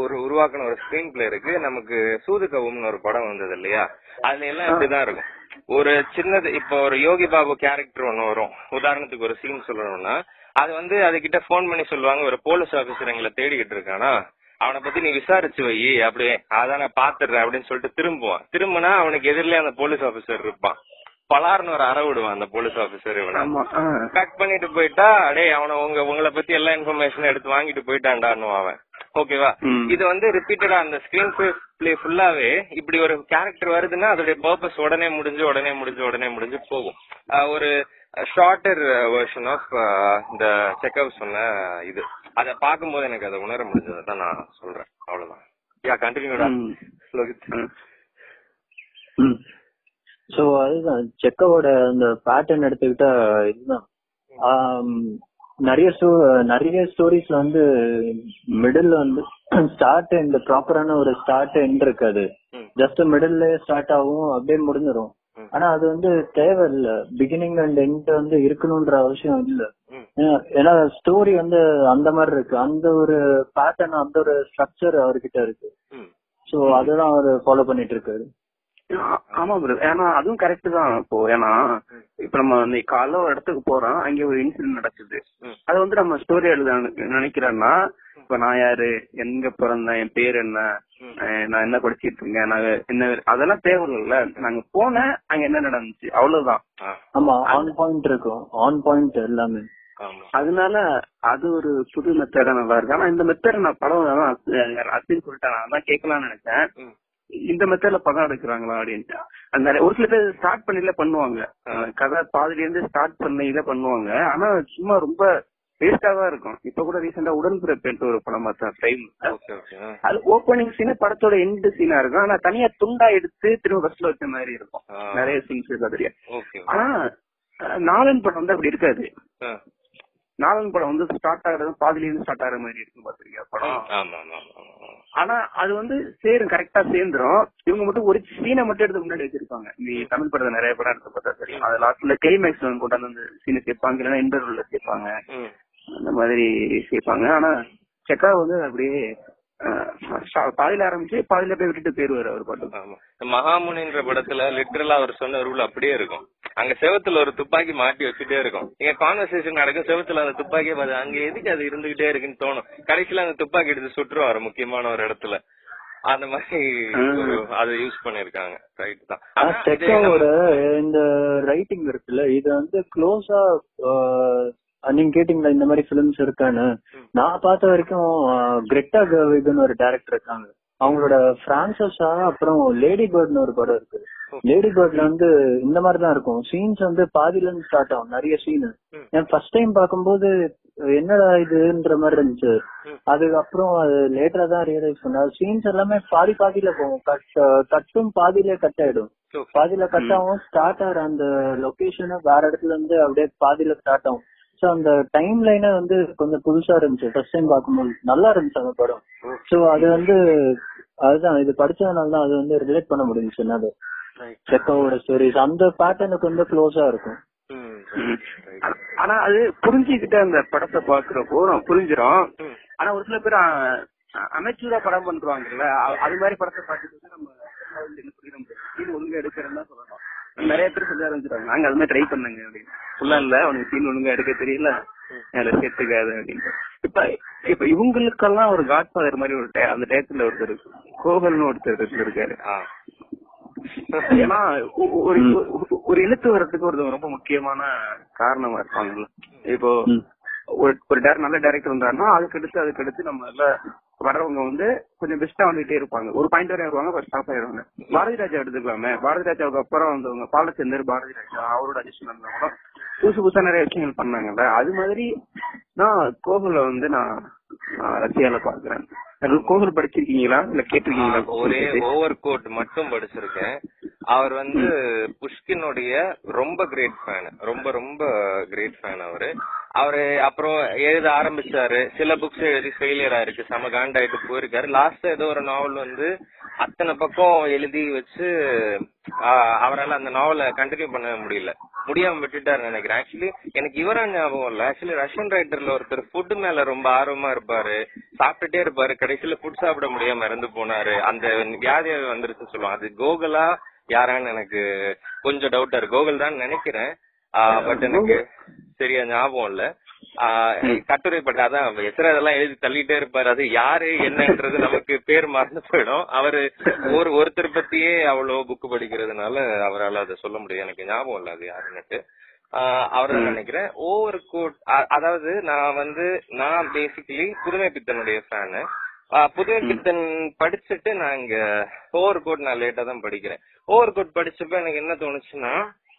ஒரு உருவாக்கின ஒரு ஸ்கிரீன் பிளே இருக்கு. நமக்கு சூதுகவும்னு ஒரு படம் வந்தது இல்லையா? அதுல எல்லாம் இப்படிதான் இருக்கும். ஒரு சின்னது இப்போ ஒரு யோகி பாபு கேரக்டர் ஒண்ணு வரும். உதாரணத்துக்கு ஒரு சீன் சொல்லணும்னா அது வந்து அதுகிட்ட ஃபோன் பண்ணி சொல்லுவாங்க ஒரு போலீஸ் ஆபீசர் எங்களை தேடிக்கிட்டு இருக்கானா? அவனை பத்தி நீ விசாரிச்சு வை அப்படியே அதான் நான் பாத்துடுறேன் அப்படின்னு சொல்லிட்டு திரும்புவான். திரும்பினா அவனுக்கு எதிரிலே அந்த போலீஸ் ஆபீசர் இருப்பான். பலார்னு ஒரு அற விடுவான் அந்த போலீஸ் ஆபீசர் இவனை. கட் பண்ணிட்டு போயிட்டா டேய் அவன உங்க உங்களை பத்தி எல்லா இன்ஃபர்மேஷனும் எடுத்து வாங்கிட்டு போயிட்டான்டான்னு அவன். ஓகேவா. இது வந்து ரிப்பீட்டடா அந்த ஸ்கிரீன் பிளே ஃபுல்லாவே இப்படி ஒரு கேரக்டர் வருதுன்னா அதோட பர்பஸ் உடனே முடிஞ்சு உடனே முடிஞ்சு உடனே முடிஞ்சு போகும். ஒரு ஷார்ட்டர் வெர்ஷன் ஆஃப் இந்த செக்அப் சொன்ன இது. அத பாக்கும்போது எனக்கு அதை உணர முடிஞ்சதை தான் நான் சொல்றேன். அவ்வளவுதான். யா கண்டினியூடா ம். சோ அதுதான். செக்கவோட அந்த பேட்டர்ன் எடுத்துக்கிட்டா இதுதான். நிறைய நிறைய ஸ்டோரிஸ்ல வந்து மிடில் வந்து ஸ்டார்ட் இந்த ப்ராப்பரான ஒரு ஸ்டார்ட் எண்ட் இருக்காது. ஜஸ்ட் மிடில்ல ஸ்டார்ட் ஆகும் அப்படியே முடிஞ்சிரும். ம். ஆனா அது வந்து தேவை இல்ல பிகினிங் அண்ட் எண்ட் வந்து இருக்கணும்ன்ற அவசியம் இல்ல. ஏன்னா- ஸ்டோரி வந்து அந்த மாதிரி இருக்கு. அந்த ஒரு பேட்டர்ன் அந்த ஒரு ஸ்ட்ரக்சர் அவர்கிட்ட இருக்கு. சோ அதுதான் அவர் ஃபாலோ பண்ணிட்டு இருக்காரு. ஆமா ப்ரோ ஏன்னா அதுவும் கரெக்ட் தான் இப்போ. ஏன்னா இப்ப நம்ம இன்னைக்கு காலைல ஒரு இடத்துக்கு போறோம் அங்க ஒரு இன்சிடென்ட் நடக்குது. அது வந்து நம்ம ஸ்டோரி எழுத நினை- நினைக்கிறேன்னா இப்ப நான் யாரு? எங்க பிறந்தேன்? என் பேர் என்ன? நான் என்ன படிச்சிட்டு இருக்கேன்? நான் என்ன அதெல்லாம் தேவையில்ல நாங்க போனேன் அங்க என்ன நடந்துச்சு? அவ்வளவுதான். ஆமா ஆன் பாயிண்ட் இருக்கும். ஆன் பாயிண்ட் எல்லாமே. அதனால அது ஒரு புது மெத்தடா நல்லா இருக்கு ஆனா இந்த மெத்தட் நான் படம் அசின்னு சொல்லிட்டேன். நான் தான் கேட்கலாம்னு நினைச்சேன். இந்த மெத்தட்ல படம் எடுக்கிறாங்களா அப்படின்ட்டு. அந்த ஒரு சில பேர் ஸ்டார்ட் பண்ணில பண்ணுவாங்க. கதை பாதியில இருந்து ஸ்டார்ட் பண்ணில பண்ணுவாங்க. ஆனா சும்மா ரொம்ப வேஸ்டா தான் இருக்கும். இப்ப கூட ரீசெண்டா உடன்பிறப்புன்ட்டு ஒரு படம் பார்த்தேன் டைம் அது ஓப்பனிங் சீன் படத்தோட எண்டு சீனா இருக்கும். ஆனா தனியா துண்டா எடுத்து திரும்ப ஃபர்ஸ்ட்ல வச்ச மாதிரி இருக்கும். நிறைய சீன்ஸ் இருக்கு அதுலயே. ஆனா நாலன் படம் வந்து அப்படி இருக்காது. ஆ. நாலன் படம் வந்து ஸ்டார்ட் ஆகுறது பாதியில இருந்து ஸ்டார்ட் ஆகுற மாதிரி இருக்கும் பாத்திருக்கியா படம்? ஆனா அது வந்து சேரும் கரெக்டா சேர்ந்துரும். இவங்க மட்டும் ஒரு சீனை மட்டும் எடுத்து முன்னாடி வச்சிருப்பாங்க. நீ தமிழ் படத்தை நிறைய படம் எடுத்து பார்த்தா தெரியும். அது லாஸ்ட்ல கிளைமேக்ஸ் கொண்டாந்து அந்த சீனை சேர்ப்பாங்க இல்லைன்னா இன்டர்வல்ல சேர்ப்பாங்க. அந்த மாதிரி சேர்ப்பாங்க. ஆனா செக்கா வந்து அப்படியே பாதியில ஆரம்பிச்சு பாதியில போய் விட்டுட்டு போயிருவாரு அவர் பாட்டு மகாமுனின்ற படத்துல லிட்டரலா அவர் சொன்ன ரூல் அப்படியே இருக்கும். அங்க செவத்துல ஒரு துப்பாக்கி மாட்டி வச்சுட்டே இருக்கும். இங்க கான்வர்சேஷன் நடக்கும். செவத்துல அந்த துப்பாக்கியை பார்த்து அங்க எதுக்கு அது இருந்துகிட்டே இருக்குன்னு தோணும். கடைசியில அந்த துப்பாக்கி எடுத்து சுற்றுவாரு முக்கியமான ஒரு இடத்துல. அந்த மாதிரி அதை யூஸ் பண்ணிருக்காங்க ரைட் தான். இந்த ரைட்டிங் இருக்குல்ல இது வந்து க்ளோஸா நீங்க கேட்டீங்களா இந்த மாதிரி பிலிம்ஸ் இருக்கான்னு? நான் பார்த்த வரைக்கும் கிரெட்டா கர்விகன் ஒரு டைரக்டர் இருக்காங்க. அவங்களோட பிரான்சஸா அப்புறம் லேடி பேர்ட்னு ஒரு படம் இருக்கு. லேடி பேர்ட்ல வந்து இந்த மாதிரி தான் இருக்கும். சீன்ஸ் வந்து பாதியில இருந்து ஸ்டார்ட் ஆகும் நிறைய சீன். நான் ஃபர்ஸ்ட் டைம் பார்க்கும்போது என்னடா இதுன்ற மாதிரி இருந்துச்சு. அதுக்கப்புறம் அது லேட்டரா தான் ரியலைஸ் பண்ண. சீன்ஸ் எல்லாமே பாதி பாதியில போகும். கட் கட்டும் பாதியில கட் ஆயிடும். பாதியில கட் ஆகும் ஸ்டார்ட் ஆகிற அந்த லொகேஷன் வேற இடத்துல இருந்து அப்படியே பாதியில ஸ்டார்ட் ஆகும். சோ அந்த டைம் லைனே வந்து கொஞ்சம் புதுசா இருந்துச்சு. ஃபர்ஸ்ட் டைம் பார்க்கும்போது. நல்லா இருந்துச்சு அந்த படம். சோ அது வந்து அதுதான். இது படிச்சதுனால தான் அது வந்து ரிலேட் பண்ண முடிஞ்சுச்சு Right. செக்காவோட ஸ்டோரிஸ் அந்த பேட்டர்னுக்கு வந்து க்ளோஸா இருக்கும். ஆனா அது புரிஞ்சுக்கிட்டு அந்த படத்தை பாக்குறப்போ நம்ம புரிஞ்சிடும். ஆனா ஒரு சில பேர் அமைச்சூரா படம் பண்றாங்கல்ல அது மாதிரி படத்தை பார்த்துட்டு நம்ம புரியுற முடியும் ஒழுங்கா எடுக்கிறேன்னு சொல்லலாம் நிறைய பேர் சொல்ல ஆரம்பிச்சிட்டாங்க நாங்க அது மாதிரி ட்ரை பண்ணுங்க அப்படின்னு. ஃபுல்லா இல்ல அவனுக்கு சீன் ஒழுங்கா எடுக்க தெரியல. அதுல சேர்த்துக்காது அப்படின்னு. இப்ப இப்ப இவங்களுக்கெல்லாம் ஒரு காட் ஃபாதர் மாதிரி ஒரு அந்த டேத்துல ஒருத்தர் கோகல்னு ஒருத்தர் இருக்காரு ஆ. ஏன்னா ஒரு ஒரு- எழுத்து வர்றதுக்கு ஒரு ரொம்ப முக்கியமான காரணமா இருப்பாங்கல்ல. இப்போ. ஒரு ஒரு நல்ல டேரக்டர் வந்தாருன்னா அதுக்கு அடுத்து அதுக்கு அடுத்து நம்ம நல்ல வர்றவங்க வந்து கொஞ்சம் பெஸ்டா வந்துட்டே இருப்பாங்க. ஒரு பாயிண்ட் வரை வருவாங்க ஃபர்ஸ்ட் ஸ்டாப் ஆயிடுவாங்க பாரதி ராஜா எடுத்துக்கலாமே. பாரதி ராஜாவுக்கு அப்புறம் வந்தவங்க பாலச்சந்தர் பாரதி ராஜா அவரோட அஜிஷன் வந்தவங்க புதுசு புதுசா நிறைய விஷயங்கள் பண்ணாங்கல்ல. அது மாதிரி நான் கோகுல வந்து நான் ரஷ்யால பாக்குறேன் கோகுல் படிச்சிருக்கீங்களா? இல்ல கேட்டிருக்கீங்களா ஒரே ஓவர் கோட் மட்டும் படிச்சிருக்கேன். அவர் வந்து புஷ்கினுடைய ரொம்ப கிரேட் ஃபேன் ரொம்ப ரொம்ப கிரேட் ஃபேன் அவரு. அவரு அப்புறம் எழுத ஆரம்பிச்சாரு. சில புக்ஸ் எழுதி ஃபெயிலியர் ஆயிருக்கு. செம காண்டாயிட்டு போயிருக்காரு. லாஸ்ட் ஏதோ ஒரு நாவல் வந்து அத்தனை பக்கம் எழுதி வச்சு அவரால் அந்த நாவலை கண்டினியூ பண்ண முடியல. முடியாம விட்டுட்டாரு நினைக்கிறேன். ஆக்சுவலி எனக்கு இவரா ஞாபகம் இல்ல. ஆக்சுவலி ரஷ்யன் ரைட்டர்ல ஒருத்தர் ஃபுட் மேல ரொம்ப ஆர்வமா இருப்பாரு. சாப்பிட்டுட்டே இருப்பாரு. கடைசியில ஃபுட் சாப்பிட முடியாம இறந்து போனாரு. அந்த வியாதி வந்துருச்சுன்னு சொல்லுவாங்க. அது கோகுலா யாரான்னு எனக்கு கொஞ்சம் டவுட்டா இருக்கு. கோகுல் தான் நினைக்கிறேன். பட் எனக்கு சரியா ஞாபகம் இல்ல. கட்டுரை பட் அதான் எத்தனை இதெல்லாம் எழுதி தள்ளிட்டே இருப்பாரு. அது யாரு என்னன்றது நமக்கு பேர் மறந்து போயிடும். அவரு ஒரு ஒருத்தர் பத்தியே அவ்வளவு புக் படிக்கிறதுனால அவரால் அதை சொல்ல முடியும் எனக்கு ஞாபகம் இல்ல அது யாருன்னுட்டு. அவர் நினைக்கிறேன். ஓவர் கோட் அதாவது நான் வந்து நான் பேசிக்கலி புதுமை பித்தனுடைய ஃபேனு புதுமை பித்தன் படிச்சுட்டு நான் இங்க ஓவர் கோட் நான் லேட்டா தான் படிக்கிறேன். ஓவர் கோட் படிச்சப்ப எனக்கு என்ன தோணுச்சுன்னா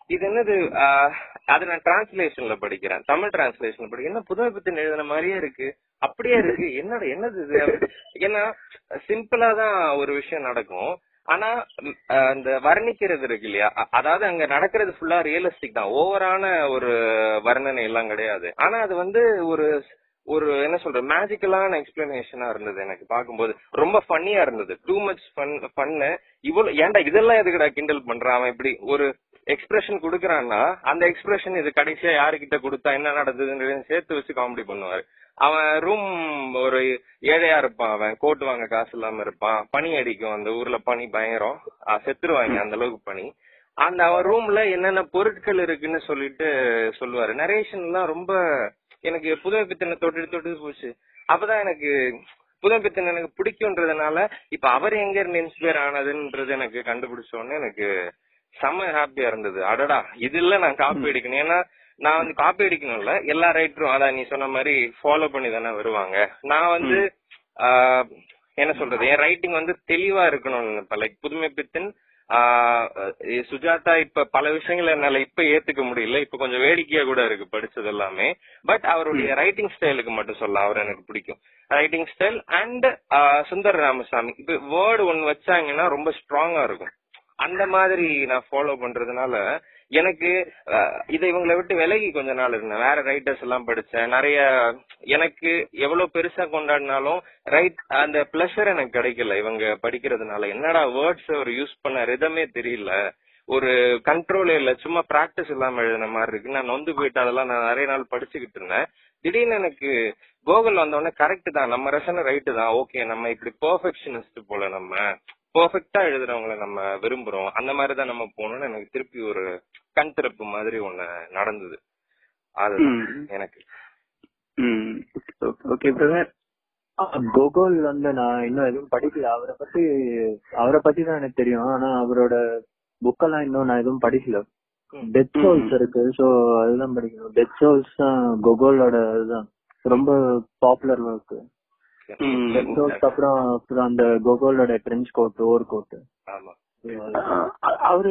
இது என்னது ஆஹ் அது நான் டிரான்ஸ்லேஷன்ல படிக்கிறேன். தமிழ் டிரான்ஸ்லேஷன்ல படிக்கிறேன். என்ன புதுமை பித்தன் எழுதின மாதிரியே இருக்கு. அப்படியே இருக்கு. என்னோட என்னது இது? ஏன்னா சிம்பிளா தான் ஒரு விஷயம் நடக்கும். ஆனா அந்த வர்ணிக்கிறது இருக்கு இல்லையா? அதாவது அங்க நடக்கிறது ஃபுல்லா ரியலிஸ்டிக் தான். ஓவரான ஒரு வர்ணனை எல்லாம் கிடையாது. ஆனா அது வந்து ஒரு ஒரு என்ன சொல்ற மேஜிக்கலான எக்ஸ்பிளனேஷனா இருந்தது எனக்கு பார்க்கும்போது. ரொம்ப ஃபன்னியா இருந்தது. டூ மச் ஃபன் ஃபன்னு இவ்வளவு ஏன்டா இதெல்லாம் எதுக்குடா கிண்டல் பண்றான் அவன் இப்படி ஒரு எக்ஸ்பிரஷன் குடுக்கறான்னா அந்த எக்ஸ்பிரஷன் இது கடைசியா யாருக்கிட்ட கொடுத்தா என்ன நடந்ததுன்னு சேர்த்து வச்சு காமெடி பண்ணுவாரு. அவன் ரூம் ஒரு ஏழையா இருப்பான் அவன். கோட்டு வாங்க காசு இல்லாம இருப்பான். பனி அடிக்கும். அந்த ஊர்ல பனி பயங்கரம். செத்துருவாங்க அந்த அளவுக்கு பனி. அந்த அவன் ரூம்ல என்னென்ன பொருட்கள் இருக்குன்னு சொல்லிட்டு சொல்லுவாரு. நரேஷன் எல்லாம் ரொம்ப எனக்கு புதுமை பித்தனை தொட்டு தொட்டு போச்சு. அப்பதான் எனக்கு புதுமை பித்தன் எனக்கு பிடிக்கும்ன்றதுனால இப்ப அவர் எங்க இருந்து இன்ஸ்பயர் ஆனதுன்றது எனக்கு கண்டுபிடிச்ச உடனே எனக்கு செம்ம ஹாப்பியா இருந்தது. அடடா இது இல்ல நான் காப்பி அடிக்கணும். ஏன்னா நான் வந்து காப்பி அடிக்கணும்ல. எல்லா ரைட்டரும் அதான் நீ சொன்ன மாதிரி ஃபாலோ பண்ணி தானே வருவாங்க. நான் வந்து என்ன சொல்றது? என் ரைட்டிங் வந்து தெளிவா இருக்கணும் லைக் புதுமை பித்தன் சுஜாதா இப்ப பல விஷயங்களை என்னால இப்ப ஏத்துக்க முடியல. இப்ப கொஞ்சம் வேடிக்கையா கூட இருக்கு படிச்சது எல்லாமே. பட் அவருடைய ரைட்டிங் ஸ்டைலுக்கு மட்டும் சொல்ல அவர் எனக்கு பிடிக்கும். Writing style and Sundar Ramasamy. இப்ப வேர்டு ஒன்னு வச்சாங்கன்னா ரொம்ப ஸ்ட்ராங்கா இருக்கும். அந்த மாதிரி நான் ஃபாலோ பண்றதுனால எனக்கு இதை இவங்களை விட்டு விலகி கொஞ்ச நாள் இருந்தேன். வேற ரைட்டர்ஸ் எல்லாம் படிச்சேன். நிறைய எனக்கு எவ்வளவு பெருசா கொண்டாடினாலும் ரைட் அந்த பிளஷர் எனக்கு கிடைக்கல இவங்க படிக்கிறதுனால. என்னடா வேர்ட்ஸ் அவர் யூஸ் பண்ண ரிதமே தெரியல. ஒரு கண்ட்ரோல் இல்ல. சும்மா பிராக்டிஸ் இல்லாம எழுதின மாதிரி இருக்கு. நான் நொந்து போயிட்டு அதெல்லாம் நான் நிறைய நாள் படிச்சுக்கிட்டு இருந்தேன். திடீர்னு எனக்கு கோகுல் வந்தோடனே கரெக்ட் தான். நம்ம ரசனை ரைட்டு தான். ஓகே நம்ம இப்படி பெர்ஃபெக்ஷனிஸ்ட் போல நம்ம. பெர்ஃபெக்ட்டா எழுதுறவங்கள நம்ம விரும்புறோம். அந்த மாதிரி தான் நம்ம போகணும்னு எனக்கு திருப்பி ஒரு கண் திறப்பு மாதிரி ஒண்ணு நடந்தது. அது. எனக்கு. Okay brother. கோகுல் வந்து நான் இன்னும் எதுவும் படிக்கல. அவரை பத்தி அவரை பத்தி தான் எனக்கு தெரியும். ஆனா அவரோட புக்கெல்லாம் இன்னும் நான் எதுவும் படிக்கல. டெத் சோல்ஸ் இருக்கு. சோ அதுதான் படிக்கணும். டெத் சோல்ஸ் தான் கோகுலோட இதுதான். ரொம்ப பாப்புலர் ஒர்க் அப்புறம் அப்புறம் அந்த கோகுலோட ட்ரெஞ்ச் கோட் ஓவர் கோட் ஆமா. அவரு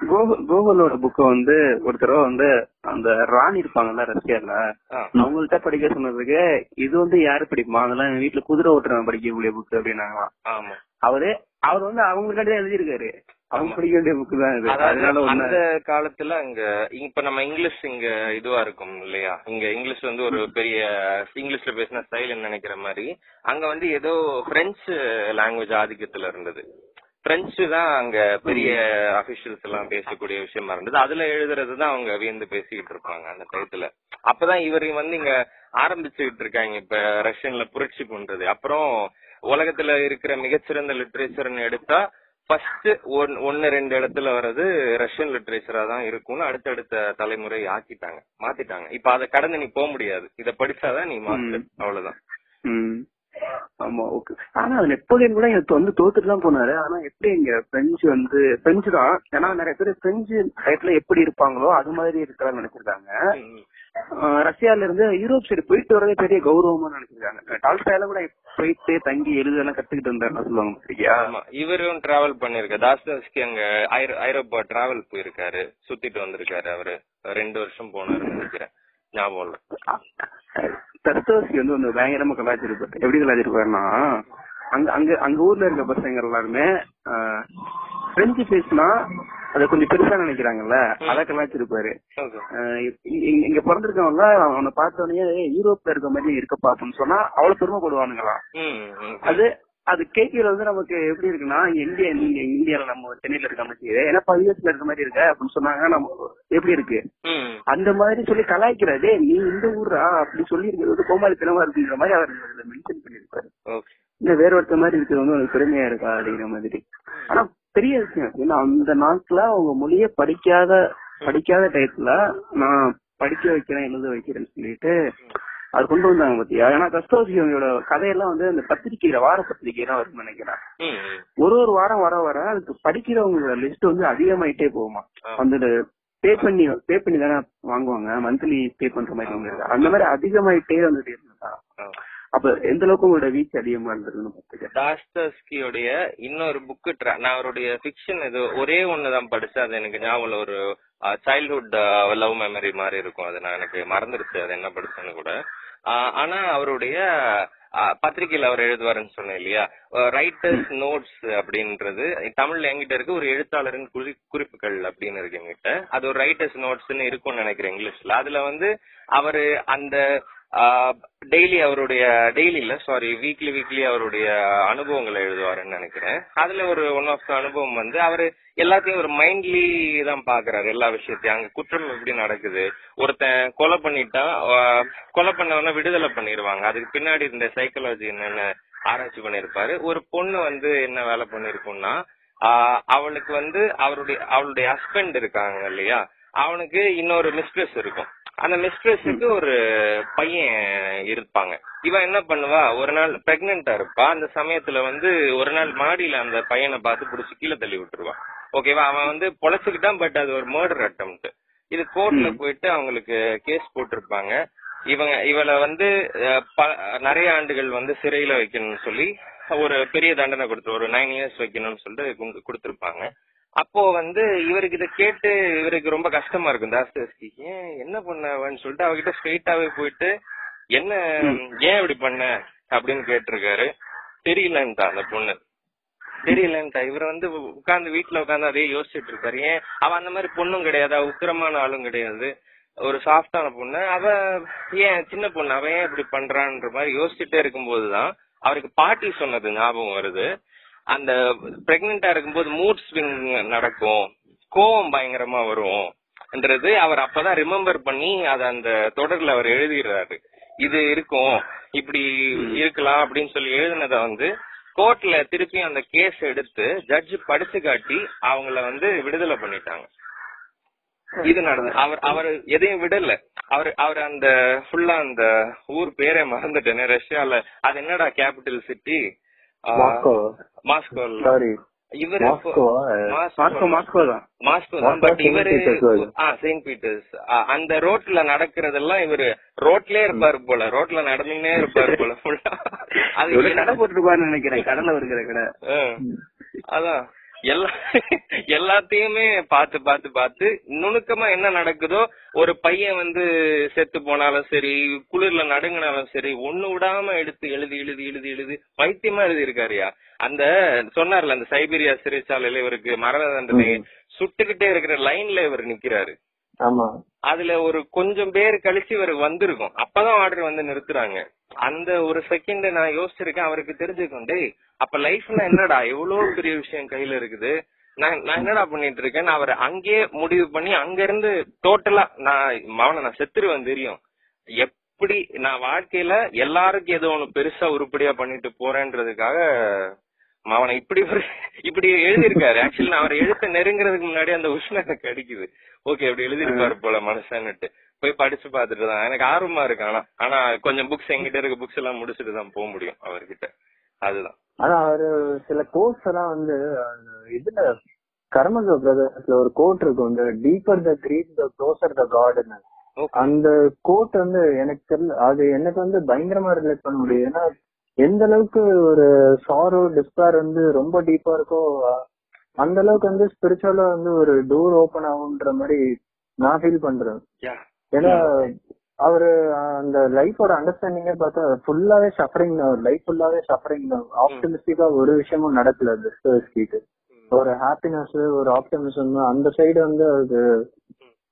கோகு- கோகுலோட புக்க வந்து ஒரு தடவை வந்து அந்த ராணி இருப்பாங்கல்ல ரஷ்யால. அவங்கள்ட்ட படிக்க சொன்னதுக்கு இது வந்து யாரு படிப்பா அதெல்லாம் எங்க வீட்டுல குதிரை ஓட்டுறவன் படிக்கக்கூடிய புக் அப்படின்னாங்களாம். ஆமா. அவரு அவர் வந்து அவங்களுக்காண்டி எழுதியிருக்காரு. அவங்க படிக்க வேண்டிய புக் தான் இது. அதாவது அதனால ஒண்ணு அந்த காலத்துல அங்க இப்ப நம்ம இங்கிலீஷ் இங்க இதுவா இருக்கும் இல்லையா? இங்க இங்கிலீஷ் வந்து ஒரு பெரிய இங்கிலீஷ்ல பேசின ஸ்டைல் நினைக்கிற மாதிரி அங்க வந்து ஏதோ பிரெஞ்சு லாங்குவேஜ் ஆதிக்கத்துல இருந்தது. பிரெஞ்சு தான் அங்க பெரிய அபிஷியல்ஸ் எல்லாம் பேசக்கூடிய விஷயமா இருந்தது. அதுல எழுதுறது தான் அவங்க வியந்து பேசிக்கிட்டு இருப்பாங்க அந்த டயத்துல. அப்பதான் இவர் வந்து இங்க ஆரம்பிச்சுக்கிட்டு இருக்காங்க இப்ப ரஷ்யன்ல புரட்சி பண்றது. அப்புறம் உலகத்துல இருக்கிற மிகச்சிறந்த லிட்ரேச்சர்னு எடுத்தா ஃபர்ஸ்ட் ஒன்னு ரெண்டு இடத்துல வர்றது ரஷ்யன் லிட்ரேச்சரா தான் இருக்கும்னு அடுத்தடுத்த தலைமுறை ஆக்கிட்டாங்க மாத்திட்டாங்க. இப்ப அதை கடந்து நீ போக முடியாது. இத படிச்சாதான் நீ மாஸ்டர் அவ்வளவுதான். ஆமா ஓகே ஆனா நெப்போலியன் கூட எனக்கு வந்து தோத்துட்டு தான் போனாரு. ஆனா எப்படி இங்க பிரெஞ்சு வந்து பிரெஞ்சு தான். ஏன்னா நிறைய பேர் பிரெஞ்சு டயத்துல எப்படி இருப்பாங்களோ அது மாதிரி இருக்கிறாங்க நினைச்சிருக்காங்க. ரஷ்யால இருந்து யூரோப் சைடு போயிட்டு வரதே பெரிய கௌரவமா நினைச்சிருக்காங்க. டால்ஸ்டாயில கூட போயிட்டு தங்கி எழுதெல்லாம் கத்துக்கிட்டு வந்தாருன்னு சொல்லுவாங்க சரியா? ஆமா இவரும் டிராவல் பண்ணிருக்காரு. தாஸ்தவஸ்கி அங்க ஐரோ- ஐரோப்பா டிராவல் போயிருக்காரு. சுத்திட்டு வந்திருக்காரு அவரு. ரெண்டு வருஷம் போனாரு நினைக்கிறேன். ஞாபகம் இல்ல தஸ்தோஸ்கி வந்து ஒண்ணு பயங்கரமா கலாச்சிருப்பாரு எப்படி கலாச்சிருப்பாருன்னா அங்க அங்க அங்க ஊர்ல இருக்க பசங்க எல்லாருமே பிரெஞ்சு பேசினா அதை கொஞ்சம் பெருசா நினைக்கிறாங்கல்ல அதை கலாச்சிருப்பாரு இங்க பிறந்திருக்கவங்க அவனை பார்த்த உடனே "ஏய், யூரோப்ல இருக்க மாதிரி இருக்கப்பா அப்படின்னு சொன்னா அவ்வளவு பெருமைப்படுவானுங்களாம். அது அது கேட்கல வந்து நமக்கு எப்படி இருக்குன்னா இந்தியா நீங்க இந்தியால நம்ம சென்னையில இருக்க மாதிரி ஏன்னா யூஎஸ்ல இருக்க மாதிரி இருக்க அப்படின்னு சொன்னாங்க நம்ம எப்படி இருக்கு. அந்த மாதிரி சொல்லி கலாய்க்கிறாரு. "டேய், நீ இந்த ஊரா அப்படி சொல்லி இருக்கிறது கோமாளித்தனமா இருக்குங்கிற மாதிரி அவர் மென்ஷன் பண்ணிருப்பாரு. இந்த வேற ஒருத்த மாதிரி இருக்கிறது வந்து உனக்கு பெருமையா இருக்கா அப்படிங்கிற மாதிரி. ஆனா பெரிய விஷயம் ஏன்னா அந்த நாட்டுல அவங்க மொழிய படிக்காத படிக்காத டயத்துல நான் படிக்க வைக்கிறேன் எழுத வைக்கிறேன்னு சொல்லிட்டு அது கொண்டு வந்தாங்க பாத்தியா? ஏன்னா கஸ்தோசியோட கதையெல்லாம் வந்து அந்த பத்திரிக்கையில வார பத்திரிக்கையில வரும்னு நினைக்கிறேன். ஒரு ஒரு வாரம் வர வர அதுக்கு படிக்கிறவங்களோட லிஸ்ட் வந்து அதிகமாயிட்டே போகுமா. அந்த பே பண்ணி பே பண்ணி தானே வாங்குவாங்க? மந்த்லி பே பண்ற மாதிரி வாங்குறது அந்த மாதிரி அதிகமாயிட்டே வந்துட்டு இருந்தா. அப்ப எந்த அளவுக்கு உங்களோட வீச்சு அதிகமா இருந்ததுன்னு பாத்துக்க டாஸ்டஸ்கியோடைய இன்னொரு புக்கு நான் அவருடைய ஃபிக்ஷன் இது ஒரே ஒண்ணுதான் படிச்சேன். அது எனக்கு ஞாபகம். ஒரு சைல்ட்ஹுட் லவ் மெமரி மாதிரி இருக்கும். அது நான் எனக்கு மறந்துருச்சு. அது என்ன படிச்சேன்னு கூட. ஆனா அவருடைய ஆஹ் பத்திரிகையில அவர் எழுதுவாருன்னு சொன்னேன் இல்லையா? ரைட்டர்ஸ் நோட்ஸ் அப்படின்றது தமிழ்ல என்கிட்ட இருக்கு ஒரு எழுத்தாளரின் குறி குறிப்புகள் அப்படின்னு இருக்கு என்கிட்ட. அது ஒரு ரைட்டர்ஸ் நோட்ஸ்ன்னு இருக்கும்னு நினைக்கிறேன் இங்கிலீஷ்ல. அதுல வந்து அவரு அந்த டெய்லி அவருடைய டெய்லி இல்ல சாரி வீக்லி வீக்லி அவருடைய அனுபவங்களை எழுதுவாருன்னு நினைக்கிறேன். அதுல ஒரு ஒன் ஆஃப் அனுபவம் வந்து அவரு எல்லாத்தையும் ஒரு மைண்ட்லி தான் பாக்குறாரு எல்லா விஷயத்தையும். அங்க குற்றம் எப்படி நடக்குது? ஒருத்தன் கொலை பண்ணிட்டா கொலை பண்ணவன விடுதலை பண்ணிருவாங்க. அதுக்கு பின்னாடி இந்த சைக்காலஜி என்னென்ன ஆராய்ச்சி பண்ணிருப்பாரு. ஒரு பொண்ணு வந்து என்ன வேலை பண்ணிருக்கும்னா அவளுக்கு வந்து அவருடைய அவளுடைய ஹஸ்பண்ட் இருக்காங்க இல்லையா? அவனுக்கு இன்னொரு மிஸ்ட்ரஸ் இருக்கும். அந்த மிஸ்ட்ரஸுக்கு ஒரு பையன் இருப்பாங்க. இவன் என்ன பண்ணுவா? ஒரு நாள் பிரெக்னெண்டா இருப்பா. அந்த சமயத்துல வந்து ஒரு நாள் மாடியில அந்த பையனை பார்த்து புடிச்சு கீழே தள்ளி விட்டுருவான் ஓகேவா அவன் வந்து பொழைச்சுக்கிட்டான் பட் அது ஒரு மர்டர் அட்டம்ப்ட் இது கோர்ட்ல போயிட்டு அவங்களுக்கு கேஸ் போட்டிருப்பாங்க. இவங்க இவளை வந்து நிறைய ஆண்டுகள் வந்து சிறையில வைக்கணும்னு சொல்லி ஒரு பெரிய தண்டனை கொடுத்து ஒரு நைன் இயர்ஸ் வைக்கணும்னு சொல்லிட்டு குடு- கொடுத்திருப்பாங்க. அப்போ வந்து இவருக்கு இதை கேட்டு இவருக்கு ரொம்ப கஷ்டமா இருக்கும். தாஸ்தஸ்கி ஏன் என்ன பண்ணவன்னு சொல்லிட்டு அவகிட்ட ஸ்ட்ரெயிட்டாவே போயிட்டு என்ன ஏன் இப்படி பண்ண? அப்படின்னு கேட்டிருக்காரு. தெரியலன்ட்டா அந்த பொண்ணு. தெரியலன்ட்டா. இவர் வந்து உட்கார்ந்து வீட்டுல உட்கார்ந்து அதே யோசிச்சுட்டு இருக்காரு ஏன்? அவ அந்த மாதிரி பொண்ணும் கிடையாது. அவ உக்கிரமான ஆளும் கிடையாது. ஒரு சாஃப்டான பொண்ணு. அவ ஏன் சின்ன பொண்ணு? அவ ஏன் இப்படி பண்றான்ற மாதிரி யோசிச்சுட்டே இருக்கும்போதுதான் அவருக்கு பாட்டி சொன்னது ஞாபகம் வருது. அந்த பிரெக்னெண்டா இருக்கும்போது மூட் ஸ்விங் நடக்கும். கோவம் பயங்கரமா வரும் என்றது அவர் அப்பதான் ரிமெம்பர் பண்ணி அத அந்த தொடர்ல அவர் எழுதிடுறாரு. இது இருக்கும் இப்படி இருக்கலாம் அப்படின்னு சொல்லி எழுதினத வந்து கோர்ட்ல திருப்பி அந்த கேஸ் எடுத்து ஜட்ஜ் படிச்சு காட்டி அவங்கள வந்து விடுதலை பண்ணிட்டாங்க. இது நடந்தது அவர் அவர் எதையும் விடல. அவர் அவர் அந்த ஃபுல்லா அந்த ஊர் பேரே மறந்துட்டேனே ரஷ்யால. அது என்னடா கேபிட்டல் சிட்டி மாஸ்கோ சாரி இவர் மாஸ்கோ தான் பட் Saint இவரு செயின்ட் பீட்டர்ஸ் அந்த ரோட்ல நடக்கிறதெல்லாம் இவரு ரோட்லயே இருப்பாரு போல. ரோட்ல நடந்துனே இருப்பாரு போல. அது கடை போட்டுருப்பாருன்னு நினைக்கிறேன். கடல்ல இருக்கிற கடை. அதான். எல்லா எல்லாத்தையுமே பார்த்து பார்த்து பார்த்து நுணுக்கமா என்ன நடக்குதோ ஒரு பையன் வந்து செத்து போனாலும் சரி குளிர்ல நடுங்கினாலும் சரி ஒண்ணு விடாம எடுத்து எழுதி எழுதி எழுதி எழுதி பைத்தியமா எழுதி இருக்காருயா அந்த சொன்னார்ல அந்த சைபீரியா சிறைச்சாலையில இவருக்கு மரண தண்டனை சுட்டுக்கிட்டே இருக்கிற லைன்ல இவர் நிக்கிறாரு. ஆமா. அதுல ஒரு கொஞ்சம் பேர் கழிச்சு இவர் வந்திருக்கும். அப்பதான் ஆர்டர் வந்து நிறுத்துறாங்க. அந்த ஒரு செகண்ட் நான் யோசிச்சிருக்கேன் அவருக்கு தெரிஞ்சுக்கும் டேய் அப்ப லைஃப்னா என்னடா எவ்வளவு பெரிய விஷயம் கையில இருக்குது? நான் நான் என்னடா பண்ணிட்டு இருக்கேன் நான் அவர் அங்கேயே முடிவு பண்ணி அங்க இருந்து டோட்டலா நான் மவன நான் செத்துருவேன் தெரியும். எப்படி நான் வாழ்க்கையில எல்லாருக்கும் ஏதோ ஒண்ணு பெருசா உருப்படியா பண்ணிட்டு போறேன்றதுக்காக மவனை இப்படி இப்படி எழுதியிருக்காரு. ஆக்சுவலி நான் அவர் எழுத்த நெருங்குறதுக்கு முன்னாடி அந்த உஷ்ணம் எனக்கு அடிக்குது. ஓகே இப்படி எழுதியிருப்பாரு போல மனசான்னுட்டு. போய் படிச்சு பாத்துட்டு தான். எனக்கு ஆர்வமா இருக்கு ஆனா ஆனா கொஞ்சம் புக்ஸ் எங்கிட்ட இருக்க புக்ஸ் எல்லாம் முடிச்சுட்டு தான் போக முடியும் அவர்கிட்ட. அதுதான். ஆனா அவரு சில கோர்ஸ் எல்லாம் வந்து இதுல கர்மஜோ பிரதர்ஸ்ல ஒரு கோட் இருக்கும் இந்த deeper the greater the closer the Okay. அந்த கோட் வந்து எனக்கு தெரியல அது எனக்கு வந்து பயங்கரமா ரிலேட் பண்ண முடியும் ஏன்னா எந்த அளவுக்கு ஒரு சாரோ டிஸ்பேர் வந்து ரொம்ப டீப்பா இருக்கோ அந்த அளவுக்கு வந்து ஸ்பிரிச்சுவலா வந்து ஒரு டோர் ஓபன் ஆகுன்ற மாதிரி நான் ஃபீல் பண்றேன். ஏன்னா அவரு அந்த லைஃபோட அண்டர்ஸ்டாண்டிங்கே பார்த்தா ஃபுல்லாவே சஃபரிங் தான். லைஃப் ஃபுல்லாவே சஃபரிங் தான். ஆப்டிமிஸ்டிக்கா ஒரு விஷயமும் நடக்கல அது ஒரு ஹாப்பினஸ் ஒரு ஆப்டமிசம் அந்த சைடு வந்து அவருக்கு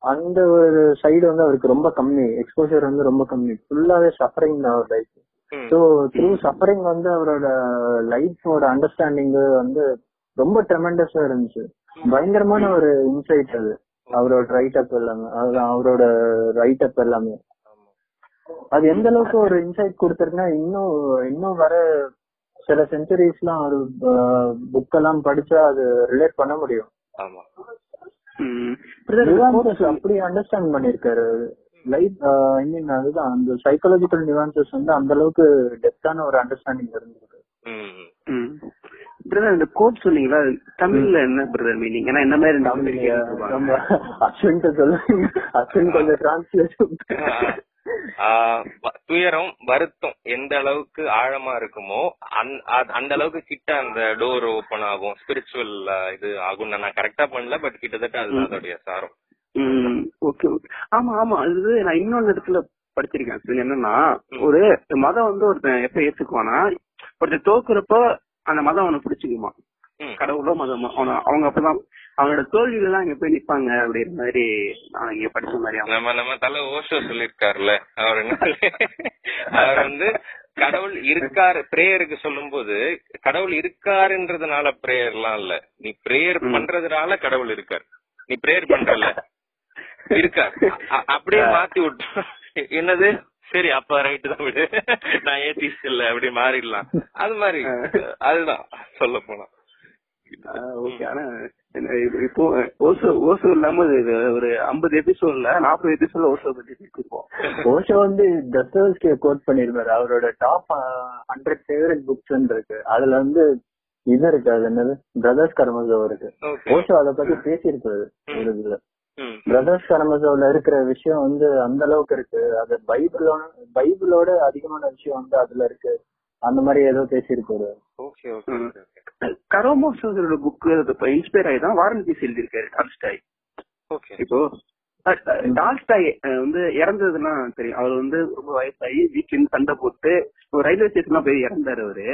அந்த ஒரு சைடு வந்து அவருக்கு ரொம்ப கம்மி. எக்ஸ்போசர் வந்து ரொம்ப கம்மி. ஃபுல்லாவே சஃபரிங் தான் அவர் லைஃப் ஸோ த்ரூ சஃபரிங் வந்து அவரோட லைஃபோட அண்டர்ஸ்டாண்டிங் வந்து ரொம்ப ட்ரெமெண்டஸா இருந்துச்சு. பயங்கரமான ஒரு இன்சைட் அது. அவரோட ரைட் அப் எல்லாமே அதுதான் அவரோட ரைட் அப் எல்லாமே. அது எந்த அளவுக்கு ஒரு இன்சைட் கொடுத்திருக்குன்னா இன்னும் இன்னும் வர சில செஞ்சுரிஸ்லாம் ஒரு புக் எல்லாம் படிச்சா அது ரிலேட் பண்ண முடியும். அப்படி அண்டர்ஸ்டாண்ட் பண்ணிருக்காரு லைஃப் ஐ மீன் அதுதான். அந்த சைக்காலஜிக்கல் நிவான்சஸ் வந்து அந்த அளவுக்கு டெப்தான ஒரு அண்டர்ஸ்டாண்டிங் இருந்திருக்கு. Brother, இந்த கோட் சொன்னீங்களா? தமிழ்ல என்ன பிரதர் மீனிங் ஏன்னா என்ன மாதிரி அஸ்வின் சொல்லுங்க அஸ்வின் கொஞ்சம் டிரான்ஸ்லேஷன் துயரம் வருத்தம் எந்த அளவுக்கு ஆழமா இருக்குமோ அந்த- அளவுக்கு கிட்ட அந்த டோர் ஓபன் ஆகும். ஸ்பிரிச்சுவல் இது ஆகும் நான் கரெக்டா பண்ணல பட் கிட்டத்தட்ட அதுதான் அதோடைய சாரம். Okay okay. ஆமா ஆமா. அது நான் இன்னொரு இடத்துல படிச்சிருக்கேன் சரி, என்னன்னா ஒரு மதம் வந்து ஒருத்தன் எப்ப ஏத்துக்குவானா ஒருத்தன் தோக்குறப்ப அந்த மதம் அவனை பிடிச்சிக்குமா. கடவுளோ மதமோ அவன அவங்க அப்பதான் அவனோட தோல்விகள் எல்லாம் இங்க போய் நிப்பாங்க அப்படிங்கிற மாதிரி நான் இங்க படிச்ச மாதிரி. நம்ம நம்ம தலை ஓஷோ சொல்லிருக்காருல்ல அவர் என்ன அவர் வந்து கடவுள் இருக்காரு பிரேயருக்கு சொல்லும் போது கடவுள் இருக்காருன்றதுனால பிரேயர்லாம் இல்ல. நீ பிரேயர் பண்றதுனால கடவுள் இருக்கார். நீ பிரேயர் பண்றல இருக்கார். அப்படியே மாத்தி விட்டு என்னது? சரி அப்ப ரைட்டு தான் விடு. நான் ஏத்திஸ்ட் இல்ல அப்படி மாறிடலாம். அது மாதிரி அதுதான் சொல்ல போனா. ஓகே ஆனா இப்ப- ஓசோ ஓசோ இல்லாம ஒரு ஐம்பது எபிசோட்ல நாற்பது எபிசோட்ல ஓசோ பத்தி பேசிருப்போம். ஓஷோ வந்து தஸ்தவஸ்கிய கோட் பண்ணிருப்பாரு. அவரோட டாப் ஹண்ட்ரட் ஃபேவரட் புக்ஸ் இருக்கு. அதுல வந்து இது இருக்கு. அது என்னது? பிரதர்ஸ் கர்மசோ இருக்கு. ஓஷோ அத பத்தி பேசியிருப்பாரு ஒரு இதுல. பிரதர்ஸ் கர்மசோல இருக்கிற விஷயம் வந்து அந்த அளவுக்கு இருக்கு. அது பைபிளோட பைபிளோட அதிகமான விஷயம் வந்து அதுல இருக்கு. அந்த மாதிரி ஏதோ பேசியிருப்பாரு ஓகே ஓகே ஓகே கரோமோசோட புக் இன்ஸ்பயர் ஆகி தான் வாரந்தி எழுதியிருக்காரு டால்ஸ்டாய். ஓகே. இப்போ டால்ஸ்டாய் வந்து இறந்ததுன்னா தெரியும். அவர் வந்து ரொம்ப வயசாகி வீட்டுல இருந்து சண்டை போட்டு ஒரு ரயில்வே ஸ்டேஷன்லாம் போய் இறந்தாரு அவரு.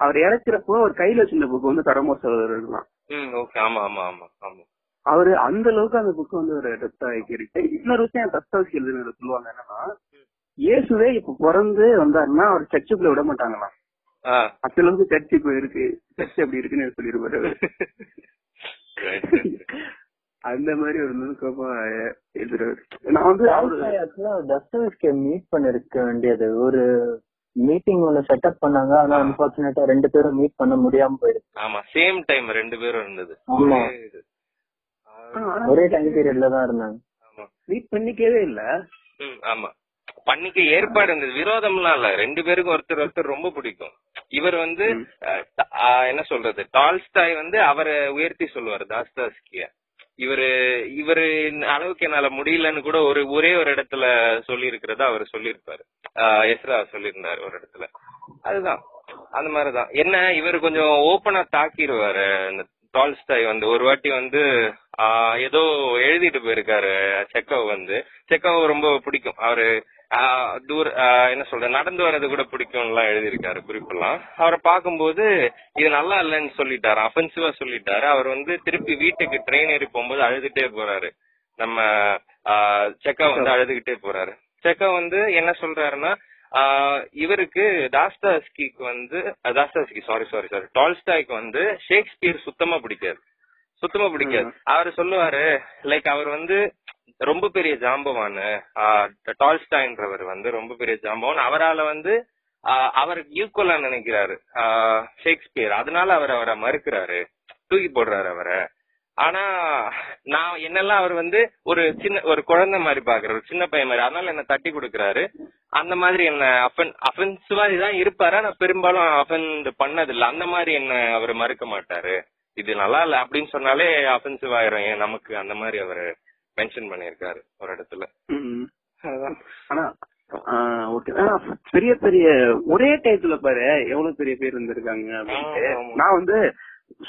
அவர் இறக்கிறப்போ ஒரு கையில வச்சிருந்த புக் வந்து கரோமோசோவர் இருக்கலாம் ம் ஓகே. ஆமா ஆமா ஆமா ஆமா. அவரு அந்த அளவுக்கு அந்த புக் வந்து ஒரு டெப்தா இருக்கு இன்னொரு விஷயம் தஸ்தாவுக்கு எழுதுனது சொல்லுவாங்க என்னன்னா இயேசுவே இப்ப பிறந்து வந்தாருன்னா அவர் சர்ச்சுக்குள்ள விட மாட்டாங்களாம். அந்த அளவுக்கு சர்ச் இப்ப இருக்கு. சர்ச் அப்படி இருக்குன்னு சொல்லிருப்பாரு. அந்த மாதிரி ஒரு நுணுக்கமா எழுதுறாரு. நான் வந்து தஸ்தவஸ்கிய மீட் பண்ணிருக்க வேண்டியது. ஒரு மீட்டிங் ஒண்ணு செட்டப் பண்ணாங்க. ஆனா அன்பார்ச்சுனேட்டா ரெண்டு பேரும் மீட் பண்ண முடியாம போயிடுச்சு. ஆமா சேம் டைம் ரெண்டு பேரும் இருந்தது. ஆமா. ஒரே டைம் பீரியட்ல தான் இருந்தாங்க. ஆமா. மீட் பண்ணிக்கவே இல்ல. ஆமா. பண்ணிக்க ஏற்பாடு இருந்தது விரோதம்லாம் இல்ல. ரெண்டு பேருக்கும் ஒருத்தர் ஒருத்தர் ரொம்ப பிடிக்கும். இவர் வந்து என்ன சொல்றது? டால்ஸ்டாய் வந்து அவரை உயர்த்தி சொல்லுவாரு தாஸ்தாஸ்கிய. இவரு இவரு அளவுக்கு என்னால முடியலன்னு கூட ஒரு ஒரே ஒரு இடத்துல சொல்லி இருக்கிறத அவர் சொல்லியிருப்பாரு. எஸ்ரா சொல்லியிருந்தாரு ஒரு இடத்துல. அதுதான். அந்த மாதிரிதான். என்ன இவர் கொஞ்சம் ஓப்பனா தாக்கிடுவாரு இந்த டால்ஸ்டாய் வந்து. ஒரு வாட்டி வந்து ஏதோ எழுதிட்டு போயிருக்காரு செக்கவ் வந்து. செக்கவ் ரொம்ப பிடிக்கும். அவரு தூர என்ன சொல்ற நடந்து வர்றது கூட பிடிக்கும்லாம் எழுதியிருக்காரு குறிப்பெல்லாம். அவரை பார்க்கும்போது இது நல்லா இல்லைன்னு சொல்லிட்டாரு அஃபென்சிவா சொல்லிட்டாரு. அவர் வந்து திருப்பி வீட்டுக்கு ட்ரெயின் ஏறி போகும்போது அழுதுட்டே போறாரு. நம்ம செக்கா வந்து அழுதுகிட்டே போறாரு. செக்கா வந்து என்ன சொல்றாருன்னா இவருக்கு தாஸ்தாஸ்கிக்கு வந்து தாஸ்தாஸ்கி சாரி சாரி சாரி டால்ஸ்டாய்க்கு வந்து ஷேக்ஸ்பியர் சுத்தமா பிடிக்காது. சுத்தமா பிடிக்காது. அவர் சொல்லுவாரு லைக் அவர் வந்து ரொம்ப பெரிய ஜாம்பவான் டால்ஸ்டாயின்றவர் வந்து ரொம்ப பெரிய ஜாம்பவான். அவரால வந்து அவருக்கு ஈக்குவலா நினைக்கிறாரு. Ah Shakespeare. அதனால அவர் அவரை மறுக்கிறாரு. தூக்கி போடுறாரு அவரை. ஆனா நான் என்னெல்லாம் அவர் வந்து ஒரு சின்ன ஒரு குழந்தை மாதிரி பாக்குறாரு ஒரு சின்ன பையன் மாதிரி. அதனால என்ன தட்டி கொடுக்கறாரு. அந்த மாதிரி என்ன அஃபன் அஃபென்சிவா தான் இருப்பாரு. ஆனா பெரும்பாலும் அஃபன் பண்ணது இல்ல அந்த மாதிரி என்ன அவர் மறுக்க மாட்டாரு. இது நல்லா இல்ல. அப்படின்னு சொன்னாலே அஃபென்சிவ் ஆயிரும். ஏன் நமக்கு அந்த மாதிரி அவர் மென்ஷன் பண்ணியிருக்காரு ஒரு இடத்துல. ஆனா ஓகே. பெரிய பெரிய ஒரே டயத்துல பாரு எவ்வளவு பெரிய பேர் இருந்திருக்காங்க அப்படின்ட்டு. நான் வந்து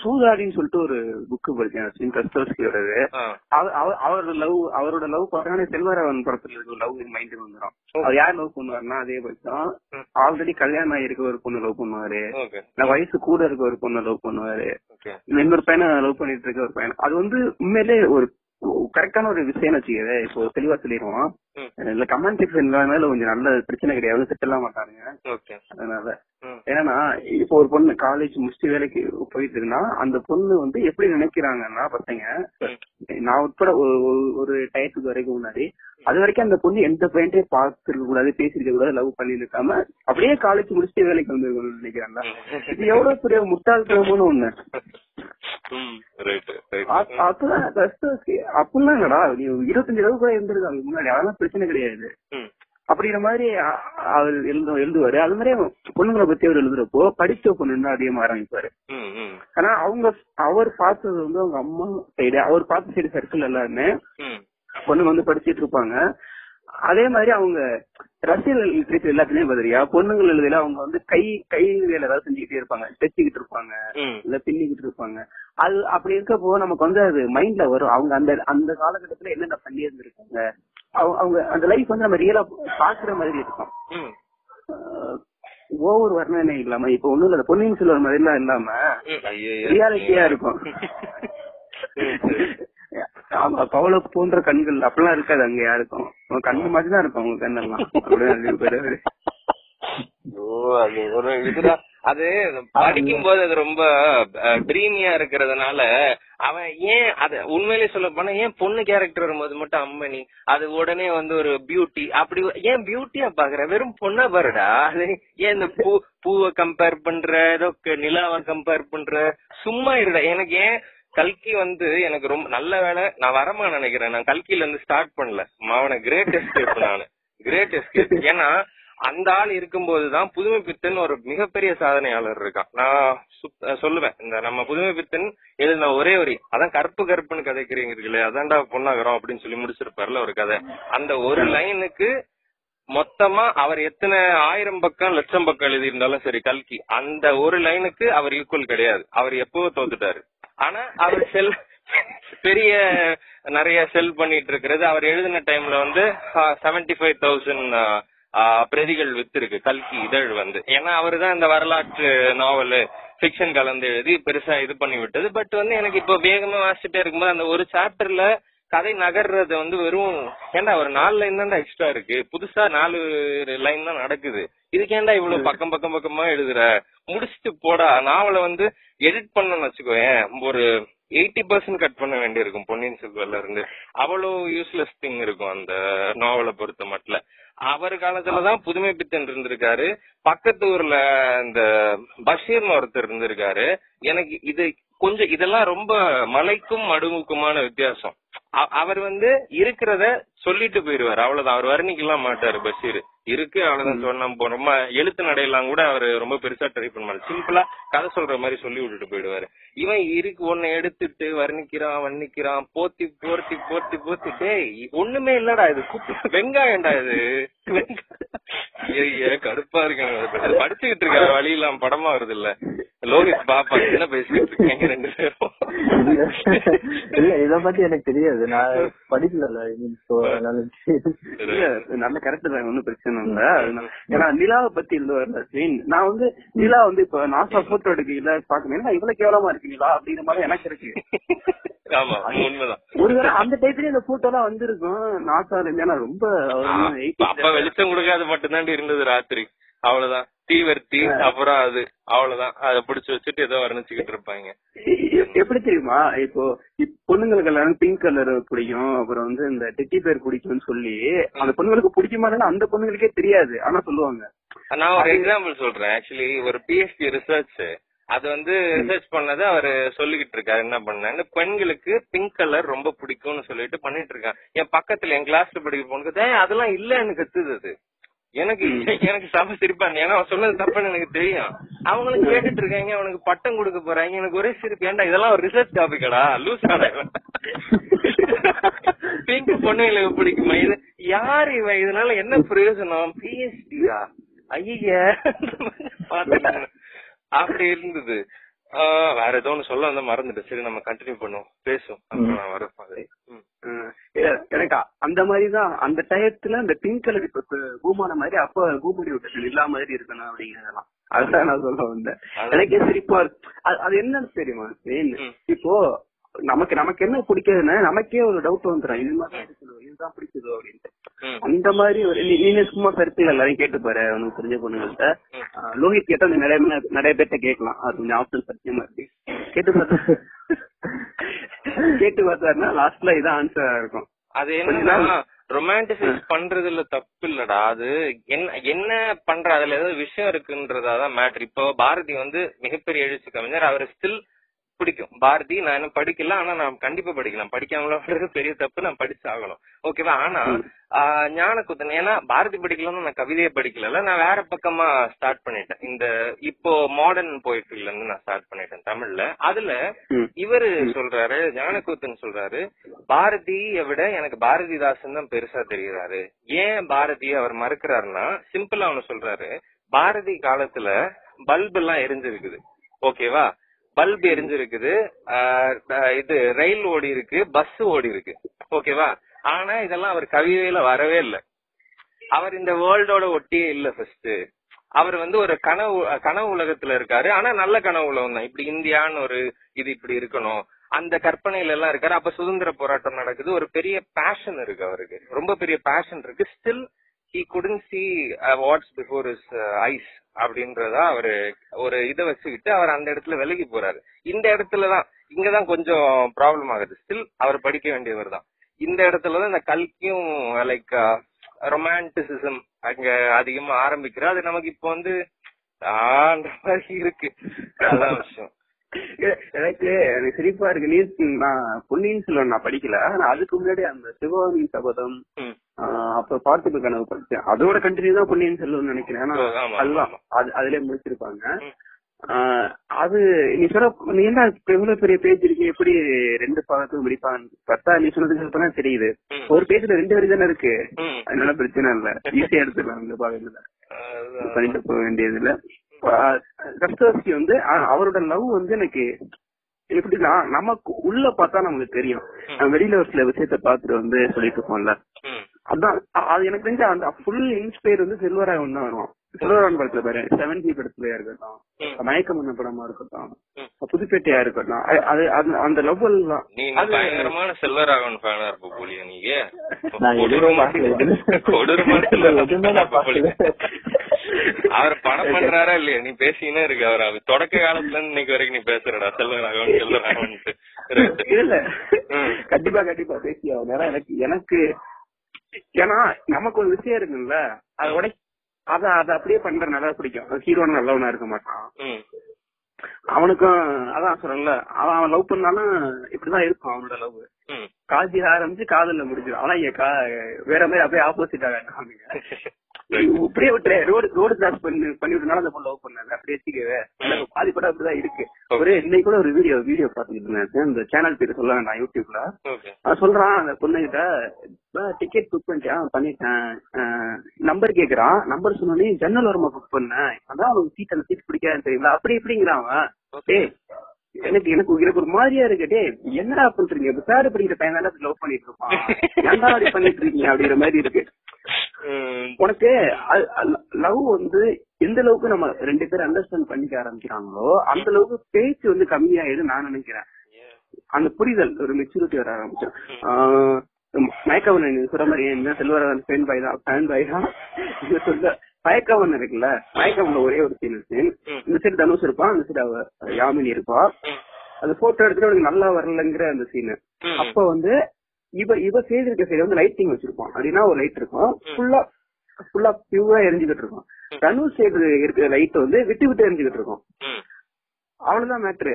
சூதாடின்னு சொல்லிட்டு ஒரு புக் படிச்சேன் கஸ்தோஸ்கியோடது ஆ. அவ- அவ- அவர் லவ் அவரோட லவ் பாத்தீங்கன்னா செல்வராவன் படத்துல இருக்க லவ் மைண்ட் வந்துடும் அவர் யார் லவ் பண்ணுவாருன்னா அதே பட்சம். ஆல்ரெடி கல்யாணம் ஆயிருக்க ஒரு பொண்ணு லவ் பண்ணுவாரு. நான் வயசு கூட இருக்க ஒரு பொண்ணு லவ் பண்ணுவாரு. இன்னொரு பையனை லவ் பண்ணிட்டு இருக்க ஒரு பையன். அது வந்து உண்மையிலே ஒரு கரெக்டான ஒரு விஷயம் வச்சுக்கவே இப்போ தெளிவா சொல்லிடுவோம். இல்ல கமெண்ட் செக்ஷன் கொஞ்சம் நல்ல பிரச்சனை கிடையாது. செட்டில் மாட்டாங்க ஓகே. அதனால. ஏன்னா இப்போ ஒரு பொண்ணு காலேஜ் முடிச்சுட்டு வேலைக்கு போயிட்டு இருந்தா அந்த பொண்ணு வந்து எப்படி நினைக்கிறாங்கன்னா பசங்க. நான் உட்பட ஒரு- டயத்துக்கு வரைக்கும் முன்னாடி அது வரைக்கும் அந்த பொண்ணு எந்த பையன்ட்டையும் பார்த்துருக்க கூடாது பேசிருக்க கூடாது லவ் பண்ணி இருக்காம அப்படியே காலேஜ் முடிச்சுட்டு வேலைக்கு வந்துருக்கணும்னு நினைக்கிறாங்க இது எவ்வளவு பெரிய முட்டாள்தனமான ஒண்ணு. ம் ரைட் ரைட் அ- அப்பதான் கஷ்டம் அப்படிலாம் இல்லடா. நீ இருபத்தஞ்சு அளவு கூட இருந்திருக்காங்க முன்னாடி அதெல்லாம் பிரச்சனை கிடையாது. அப்படிங்கிற மாதிரி அவர் எழுது எழுதுவாரு. அது மாதிரி பொண்ணுங்களை பத்தி அவர் எழுதுறப்போ படிச்ச பொண்ணு தான் அதிகமா ஆரம்பிப்பாரு ஆனா அவங்க அவர் பார்த்தது வந்து அவங்க அம்மா சைடு அவர் பார்த்த சைடு சர்க்கிள் எல்லாருமே பொண்ணுங்க வந்து படிச்சிட்டு இருப்பாங்க. அதே மாதிரி அவங்க ரசியல் லிட்ரேச்சர் எல்லாத்துலயும் பதிரியா பொண்ணுங்கள் எழுதில அவங்க வந்து கை கை வேலை ஏதாவது செஞ்சுக்கிட்டே இருப்பாங்க. தைச்சுக்கிட்டு இருப்பாங்க. இல்ல பின்னிக்கிட்டு இருப்பாங்க. அது அப்படி இருக்கப்போ நமக்கு வந்து அது மைண்ட்ல வரும். அவங்க அந்த அந்த காலகட்டத்துல என்னென்ன பண்ணி இருந்திருக்காங்க அவங்க- அந்த லைஃப் வந்து நம்ம ரியலா பாக்குற மாதிரி இருக்கும் ஓவர் வர்ணனை இல்லாம இப்ப ஒண்ணும் இல்ல பொன்னியின் செல்வன் மாதிரி எல்லாம் இல்லாம. ரியாலிட்டியா இருக்கும். ஆமா பவள போன்ற கண்கள் அப்படிலாம் இருக்காது அங்க யாருக்கும் கண்ணு மாதிரி தான் இருக்கும் அவங்க கண்ணெல்லாம். ஓ அது ஒரு இதுதான் அது படிக்கும் போது அது ரொம்ப ட்ரீமியா இருக்கிறதுனால அவன் ஏன் அத உண்மையிலேயே சொல்ல போனா ஏன் பொண்ணு கேரக்டர் வரும்போது மட்டும் அம்மனி அது உடனே வந்து ஒரு பியூட்டி அப்படி ஏன் பியூட்டியா பாக்குற? வெறும் பொண்ணா பாருடா. அது ஏன் இந்த பூ பூவை கம்பேர் பண்ற ஏதோ க- நிலாவை கம்பேர் பண்ற? சும்மா இருடா. எனக்கு ஏன் கல்கி வந்து எனக்கு ரொம்ப நல்ல வேலை நான் வரமா நினைக்கிறேன். நான் கல்கில இருந்து ஸ்டார்ட் பண்ணல. மாவன கிரேட் எஸ்கேப் நானு. கிரேட் எஸ்கேப் ஏன்னா அந்த ஆள் இருக்கும்போதுதான் புதுமை பித்தன் ஒரு மிகப்பெரிய சாதனையாளர் இருக்கான். நான் சொல்லுவேன். இந்த நம்ம புதுமை பித்தன் எழுதின ஒரே வரி அதான் கருப்பு கருப்புன்னு கதைக்கிறீங்களே அதான்டா பொண்ணாகிறோம் அப்படின்னு சொல்லி முடிச்சிருப்பாருல ஒரு கதை. அந்த ஒரு லைனுக்கு மொத்தமா அவர் எத்தனை ஆயிரம் பக்கம் லட்சம் பக்கம் எழுதியிருந்தாலும் சரி கல்கி அந்த ஒரு லைனுக்கு அவர் ஈக்குவல் கிடையாது. அவர் எப்பவோ தோத்துட்டாரு. ஆனா அவர் செல் பெரிய நிறைய செல் பண்ணிட்டு இருக்கிறது. அவர் எழுதின டைம்ல வந்து செவன்டி ஃபைவ் தௌசண்ட் பிரதிகள் வித்திருக்கு கல்கி இதழ் வந்து. ஏன்னா அவரு தான் இந்த வரலாற்று நாவல் ஃபிக்ஷன் கலந்து எழுதி பெருசா இது பண்ணி விட்டது. பட் வந்து எனக்கு இப்போ வேகமா வாசிச்சுட்டே இருக்கும்போது அந்த ஒரு சாப்டர்ல கதை நகர்றது வந்து வெறும் ஏன்டா ஒரு நாலு லைன் தான்டா எக்ஸ்ட்ரா இருக்கு? புதுசா நாலு லைன் தான் நடக்குது. இதுக்கு ஏன்டா இவ்வளவு பக்கம் பக்கம் பக்கமா எழுதுற? முடிச்சுட்டு போடா. நாவலை வந்து எடிட் பண்ணணும்னு வச்சுக்கோயேன். ஒரு எயிட்டி பர்சன்ட் கட் பண்ண வேண்டியிருக்கும். பொன்னியின் செல்வன்ல இருந்து அவ்வளவு யூஸ்லெஸ் திங் இருக்கும் அந்த நாவலை பொறுத்த மட்டும். அவர் காலத்துலதான் புதுமை பித்தன் இருந்திருக்காரு. பக்கத்து ஊர்ல இந்த பஷீர்னு ஒருத்தர் இருந்திருக்காரு. எனக்கு இது கொஞ்சம் இதெல்லாம் ரொம்ப மலைக்கும் மடுமுக்குமான வித்தியாசம். அவர் வந்து இருக்கிறத சொல்லிட்டு போயிருவாரு. அவ்வளவுதான். அவர் வர்ணிக்கலாம் மாட்டாரு பஷீர். இருக்கு அவ்வளவுதான் சொன்னா ரொம்ப எழுத்து நடையெல்லாம் கூட அவர் ரொம்ப பெருசா ட்ரை பண்ண மாட்டாரு. சிம்பிளா கதை சொல்ற மாதிரி சொல்லி விட்டுட்டு போயிடுவாரு. இவன் இருக்கு ஒன்ன எடுத்துட்டு வர்ணிக்கிறான் வர்ணிக்கிறான். போத்தி போர்த்தி போர்த்தி போத்தி. டேய் ஒண்ணுமே இல்லடா இது. குப்பை வெங்காயம்டா இது. கடுப்பா இருக்கு படிச்சுக்கிட்டு இருக்க வழியெல்லாம் படமா வருது இல்ல லோகித் பாப்பா என்ன பேசிட்டு இருக்கீங்க? ரெண்டு பேரும். இல்ல இத பத்தி எனக்கு தெரியாது. நான் படிக்கல நல்ல கரெக்ட் தான் ஒன்னும் பிரச்சனை இல்ல. ஏன்னா நிலாவை பத்தி இருந்து வரல சீன் நான் வந்து நிலா வந்து இப்ப நாசா போட்டோ எடுக்கல பாக்கணும் இவ்வளவு கேவலமா இருக்கு நிலா அப்படிங்கிற மாதிரி எனக்கு இருக்கு. ஒருவேளை அந்த டைப்லயே இந்த போட்டோ எல்லாம் வந்திருக்கும். நாசால இருந்து ரொம்ப அப்ப வெளிச்சம் கொடுக்காது மட்டும்தான் இருந்தது ராத்திரி. அவ்வளவுதான். தீவர்த்தி அப்புறம் அது. அவ்வளவுதான். அத பிடிச்சு வச்சுட்டு ஏதோ வர்ணிச்சுக்கிட்டு இருப்பாங்க. எப்படி தெரியுமா? இப்போ இப் பொண்ணுங்களுக்கு எல்லாரும் பிங்க் கலர் பிடிக்கும். அப்புறம் வந்து இந்த டெட்டி பேர் பிடிக்கும்னு சொல்லி அந்த பொண்ணுங்களுக்கு பிடிக்குமா அந்த பொண்ணுங்களுக்கே தெரியாது. ஆனா சொல்லுவாங்க. நான் ஒரு எக்ஸாம்பிள் சொல்றேன். ஆக்சுவலி ஒரு பிஎஸ்டி ரிசர்ச் அது வந்து ரிசர்ச் பண்ணது அவரு சொல்லிக்கிட்டு இருக்காரு. என்ன பண்ணேன்னு பெண்களுக்கு பிங்க் கலர் ரொம்ப பிடிக்கும்னு சொல்லிட்டு பண்ணிட்டு இருக்கான் என் பக்கத்துல என் கிளாஸ்ல படிக்கிற பொண்ணுக்கு "ஏய், அதெல்லாம் இல்லன்னு கத்துது அது. எனக்கு எனக்கு சம சிரிப்பா. ஏன்னா அவன் சொன்னது தப்புன்னு எனக்கு தெரியும். அவங்களும் கேட்டுட்டு இருக்காங்க. அவனுக்கு பட்டம் கொடுக்க போறாங்க. எனக்கு ஒரே சிரிப்பு. ஏன்டா இதெல்லாம் ஒரு ரிசர்ச் டாபிக்கடா லூஸ் பிங்க் பொண்ணுங்களுக்கு பிடிக்குமா இது யார் இவன் இதனால என்ன பிரயோஜனம்? பிஎஸ்டியா ஐய அப்படி இருந்தது. வேற ஏதோ ஒண்ணு சொல்ல வந்தா மறந்துட்டு சரி நம்ம கண்டினியூ பண்ணுவோம். பேசும் நான் எனக்கு அந்த மாதிரிதான் அந்த டயத்துல அந்த பிங்க் கலர் இப்ப பூமான மாதிரி அப்ப பூமடி விட்டு இல்லா மாதிரி இருக்கணும் அப்படிங்கறதெல்லாம். அதுதான் நான் சொல்ல வந்தேன். எனக்கே சிரிப்பா. அது- என்னன்னு தெரியுமா. இப்போ நமக்கு நமக்கு என்ன பிடிக்காதுன்னா நமக்கே ஒரு டவுட் வந்துடும் இது மாதிரி இருக்குதோ இதுதான் பிடிக்குதோ அப்படின்ட்டு. அந்த மாதிரி ஒரு நீங்க சும்மா கருத்துகள் எல்லாரையும் கேட்டு பாரு உனக்கு தெரிஞ்ச பொண்ணுங்கள்ட்ட. லோகித் கேட்டா நிறைய நிறைய பேர்ட்ட கேட்கலாம். அது கொஞ்சம் ஆப்ஷன் சத்தியமா இருக்கு. கேட்டு பார்த்தா கேட்டு பார்த்தாருன்னா லாஸ்ட்ல இதான் ஆன்சரா இருக்கும். அது என்னன்னா ரொமான்டிசைஸ் பண்றதுல தப்பு இல்லடா. அது என்ன என்ன பண்ற அதுல ஏதாவது விஷயம் இருக்குன்றதாதான் மேட்ரு இப்போ பாரதி வந்து மிகப்பெரிய எழுச்சி கவிஞர் அவர் ஸ்டில் பிடிக்கும். பாரதி நான் இன்னும் படிக்கல ஆனா நான் கண்டிப்பா படிக்கலாம். படிக்காமல பெரிய தப்பு நான் படிச்சு ஆகணும் ஓகேவா ஆனா ஆஹ் ஞானக்குத்தன் ஏன்னா பாரதி படிக்கலன்னு நான் கவிதையே படிக்கல நான் வேற பக்கமா ஸ்டார்ட் பண்ணிட்டேன். இந்த இப்போ மாடர்ன் போயிட்ரில இருந்து நான் ஸ்டார்ட் பண்ணிட்டேன் தமிழ்ல. அதுல. இவரு சொல்றாரு ஞானக்கூத்தன் சொல்றாரு பாரதியை விட எனக்கு பாரதிதாசன் தான் பெருசா தெரியுறாரு ஏன் பாரதியை அவர் மறுக்கிறாருன்னா சிம்பிளா அவனு சொல்றாரு. பாரதி காலத்துல பல்ப் எல்லாம் எரிஞ்சிருக்குது. ஓகேவா பல்ப் எரிஞ்சிருக்குது. ஆஹ் இது ரயில் ஓடி இருக்கு பஸ் ஓடி இருக்கு ஓகேவா ஆனா இதெல்லாம் அவர் கவிதையில வரவே இல்ல. அவர் இந்த வேர்ல்டோட ஒட்டியே இல்ல ஃபர்ஸ்ட் அவர் வந்து ஒரு கனவு கனவு உலகத்துல இருக்காரு. ஆனா நல்ல கனவு உலகம் தான். இப்படி இந்தியான்னு ஒரு இது இப்படி இருக்கணும். அந்த கற்பனையில எல்லாம் இருக்காரு. அப்ப சுதந்திர போராட்டம் நடக்குது. ஒரு பெரிய பேஷன் இருக்கு அவருக்கு. ரொம்ப பெரிய பேஷன் இருக்கு. Still he couldn't see what's before his eyes அப்படின்றதா அவரு ஒரு இதை வச்சுக்கிட்டு அவர் அந்த இடத்துல விலகி போறாரு. இந்த இடத்துலதான் இங்கதான் கொஞ்சம் ப்ராப்ளம் ஆகுது. ஸ்டில் அவர் படிக்க வேண்டியவர் தான். இந்த இடத்துலதான் இந்த கல்கியும் லைக் ரொமான்டிசிசம் அங்க அதிகமா ஆரம்பிக்கிறா அது நமக்கு இப்ப வந்து ஆன்ற மாதிரி இருக்கு. அதான் விஷயம். எனக்கு எனக்கு சிரிப்பா இருக்கு. நீ நான் பொன்னியின் செல்வன் நான் படிக்கல. ஆனா அதுக்கு முன்னாடி அந்த சிவகாமி சபதம் அப்ப பார்த்திப கனவு படிச்சேன் அதோட கண்டினியூ தான் பொன்னியின் செல்வன் நினைக்கிறேன். ஆனா அதுதான் அதுலயே முடிச்சிருப்பாங்க. அது நீ சொல்ற நீ என்ன எவ்வளவு பெரிய பேஜ் இருக்கு? எப்படி ரெண்டு பாகத்துக்கும் முடிப்பாங்க பார்த்தா நீ சொன்னதுக்கு அப்புறம் தெரியுது. ஒரு பேஜ்ல ரெண்டு வரி தானே இருக்கு. அதனால பிரச்சனை இல்ல. ஈஸியா எடுத்துக்கலாம் இந்த பாகத்துல. பண்ணிட்டு போக வேண்டியது இல்ல கஸ்தோஸ்கி வந்து அவரோட லவ் வந்து எனக்கு எப்படின்னா நமக்கு உள்ள பார்த்தா நமக்கு தெரியும். வெளியில ஒரு சில விஷயத்த பார்த்துட்டு வந்து சொல்லிட்டு இருப்போம்ல. அதான் அது எனக்கு தெரிஞ்ச அந்த ஃபுல் இன்ஸ்பயர் வந்து செல்வராயன் தான் வரும் செல்வராயன் படத்துல பாரு செவன் ஜி படத்துலயா இருக்கட்டும் ம். மயக்கம் பண்ண படமா இருக்கட்டும். புதுப்பேட்டையா இருக்கட்டும் அது அந்த லவ் எல்லாம். பயங்கரமான செல்வராகவன் ஃபேனா இருப்ப போலியா நீங்க கொடூரமான அவர் படம் பண்றாரா இல்லையா? நீ பேசினே இருக்கு. அவர் அவர் தொடக்க காலத்துல இருந்து இன்னைக்கு வரைக்கும் நீ பேசுறடா. செல்வராகவன் செல்வராகவன் இல்ல. கண்டிப்பா கண்டிப்பா பேசி ஆகும் எனக்கு எனக்கு ஏன்னா நமக்கு ஒரு விஷயம் இருக்குல்ல. அதை உடை அத அத அப்படியே பண்ற நல்லா பிடிக்கும். ஹீரோ நல்லவனா இருக்க மாட்டான். அவனுக்கும் அதான் சொல்றேன்ல. அவன் அவன் லவ் பண்ணாலும் இப்படிதான் இருக்கும் அவனோட லவ் காஜி ஆரம்பிச்சு காதல்ல முடிஞ்சிடும் ஆனா இங்க வேற மாதிரி அப்படியே ஆப்போசிட்டா காட்டுவாங்க. இப்படியே விட்டுரு. ரோடு ரோடு கிராஸ் பண்ணி பண்ணி விட்டனால அந்த பொண்ணு. லவ் பண்ணாங்க அப்படியே வச்சுக்கவே பாதி படம் அப்படிதான் இருக்கு. ஒரு இன்னைக்கு கூட ஒரு வீடியோ வீடியோ பாத்துக்கிட்டு இருந்தேன். இந்த சேனல் பேர் சொல்ல வேண்டாம் யூடியூப்ல. அவன் சொல்றான் அந்த பொண்ணுகிட்ட டிக்கெட் புக் பண்ணிட்டேன். பண்ணிட்டேன் நம்பர் கேக்குறான். நம்பர் சொன்னோடனே ஜன்னல் ஓரமா புக் பண்ணேன் அதான் அவனுக்கு சீட் அந்த சீட் பிடிக்காதுன்னு தெரியுங்களா அப்படி இப்படிங்கிறான் அவன். எனக்கு எனக்கு எனக்கு ஒரு மாதிரியா இருக்கு. டேய் என்னடா பண்றீங்க? இப்ப தேர்ட் படிக்கிற பையன் தானே லவ் பண்ணிட்டு இருப்பான்? ஏன்டா அப்படி பண்ணிட்டு இருக்கீங்க? அப்படிங்கிற மாதிரி இருக்கு. உனக்கு லவ் வந்து எந்த அளவுக்கு நம்ம ரெண்டு பேரும் அண்டர்ஸ்டாண்ட் பண்ணிக்க ஆரம்பிக்கிறாங்களோ அந்த அளவுக்கு பேச்சு வந்து கம்மியாயிடும் நான் நினைக்கிறேன். அந்த புரிதல் ஒரு மெச்சூரிட்டி வர ஆரம்பிச்சோம் மயக்கவன் சொல்ற மாதிரி என்ன செல்வராகவன் ஃபேன் பாய் தான் ஃபேன் பாய் தான். சொல்ல மயக்கவன் இருக்குல்ல? மயக்கவன்ல ஒரே ஒரு சீன் ம். இந்த சைடு தனுஷ் இருப்பான் அந்த சைடு யாமினி இருப்பா. அந்த போட்டோ எடுத்துட்டு அவனுக்கு நல்லா வரலங்கிற அந்த சீனு. அப்ப வந்து இவ இவ செய்திருக்க சைடு வந்து லைட்டிங் வச்சிருப்பான். அப்படின்னா ஒரு லைட் இருக்கும். ஃபுல்லா ஃபுல்லா பியூரா எரிஞ்சுக்கிட்டு இருக்கும் தனுஷ் சைடு இருக்கிற லைட் வந்து விட்டு விட்டு எரிஞ்சுக்கிட்டு இருக்கும். ம். அவ்வளவுதான் மேட்ரு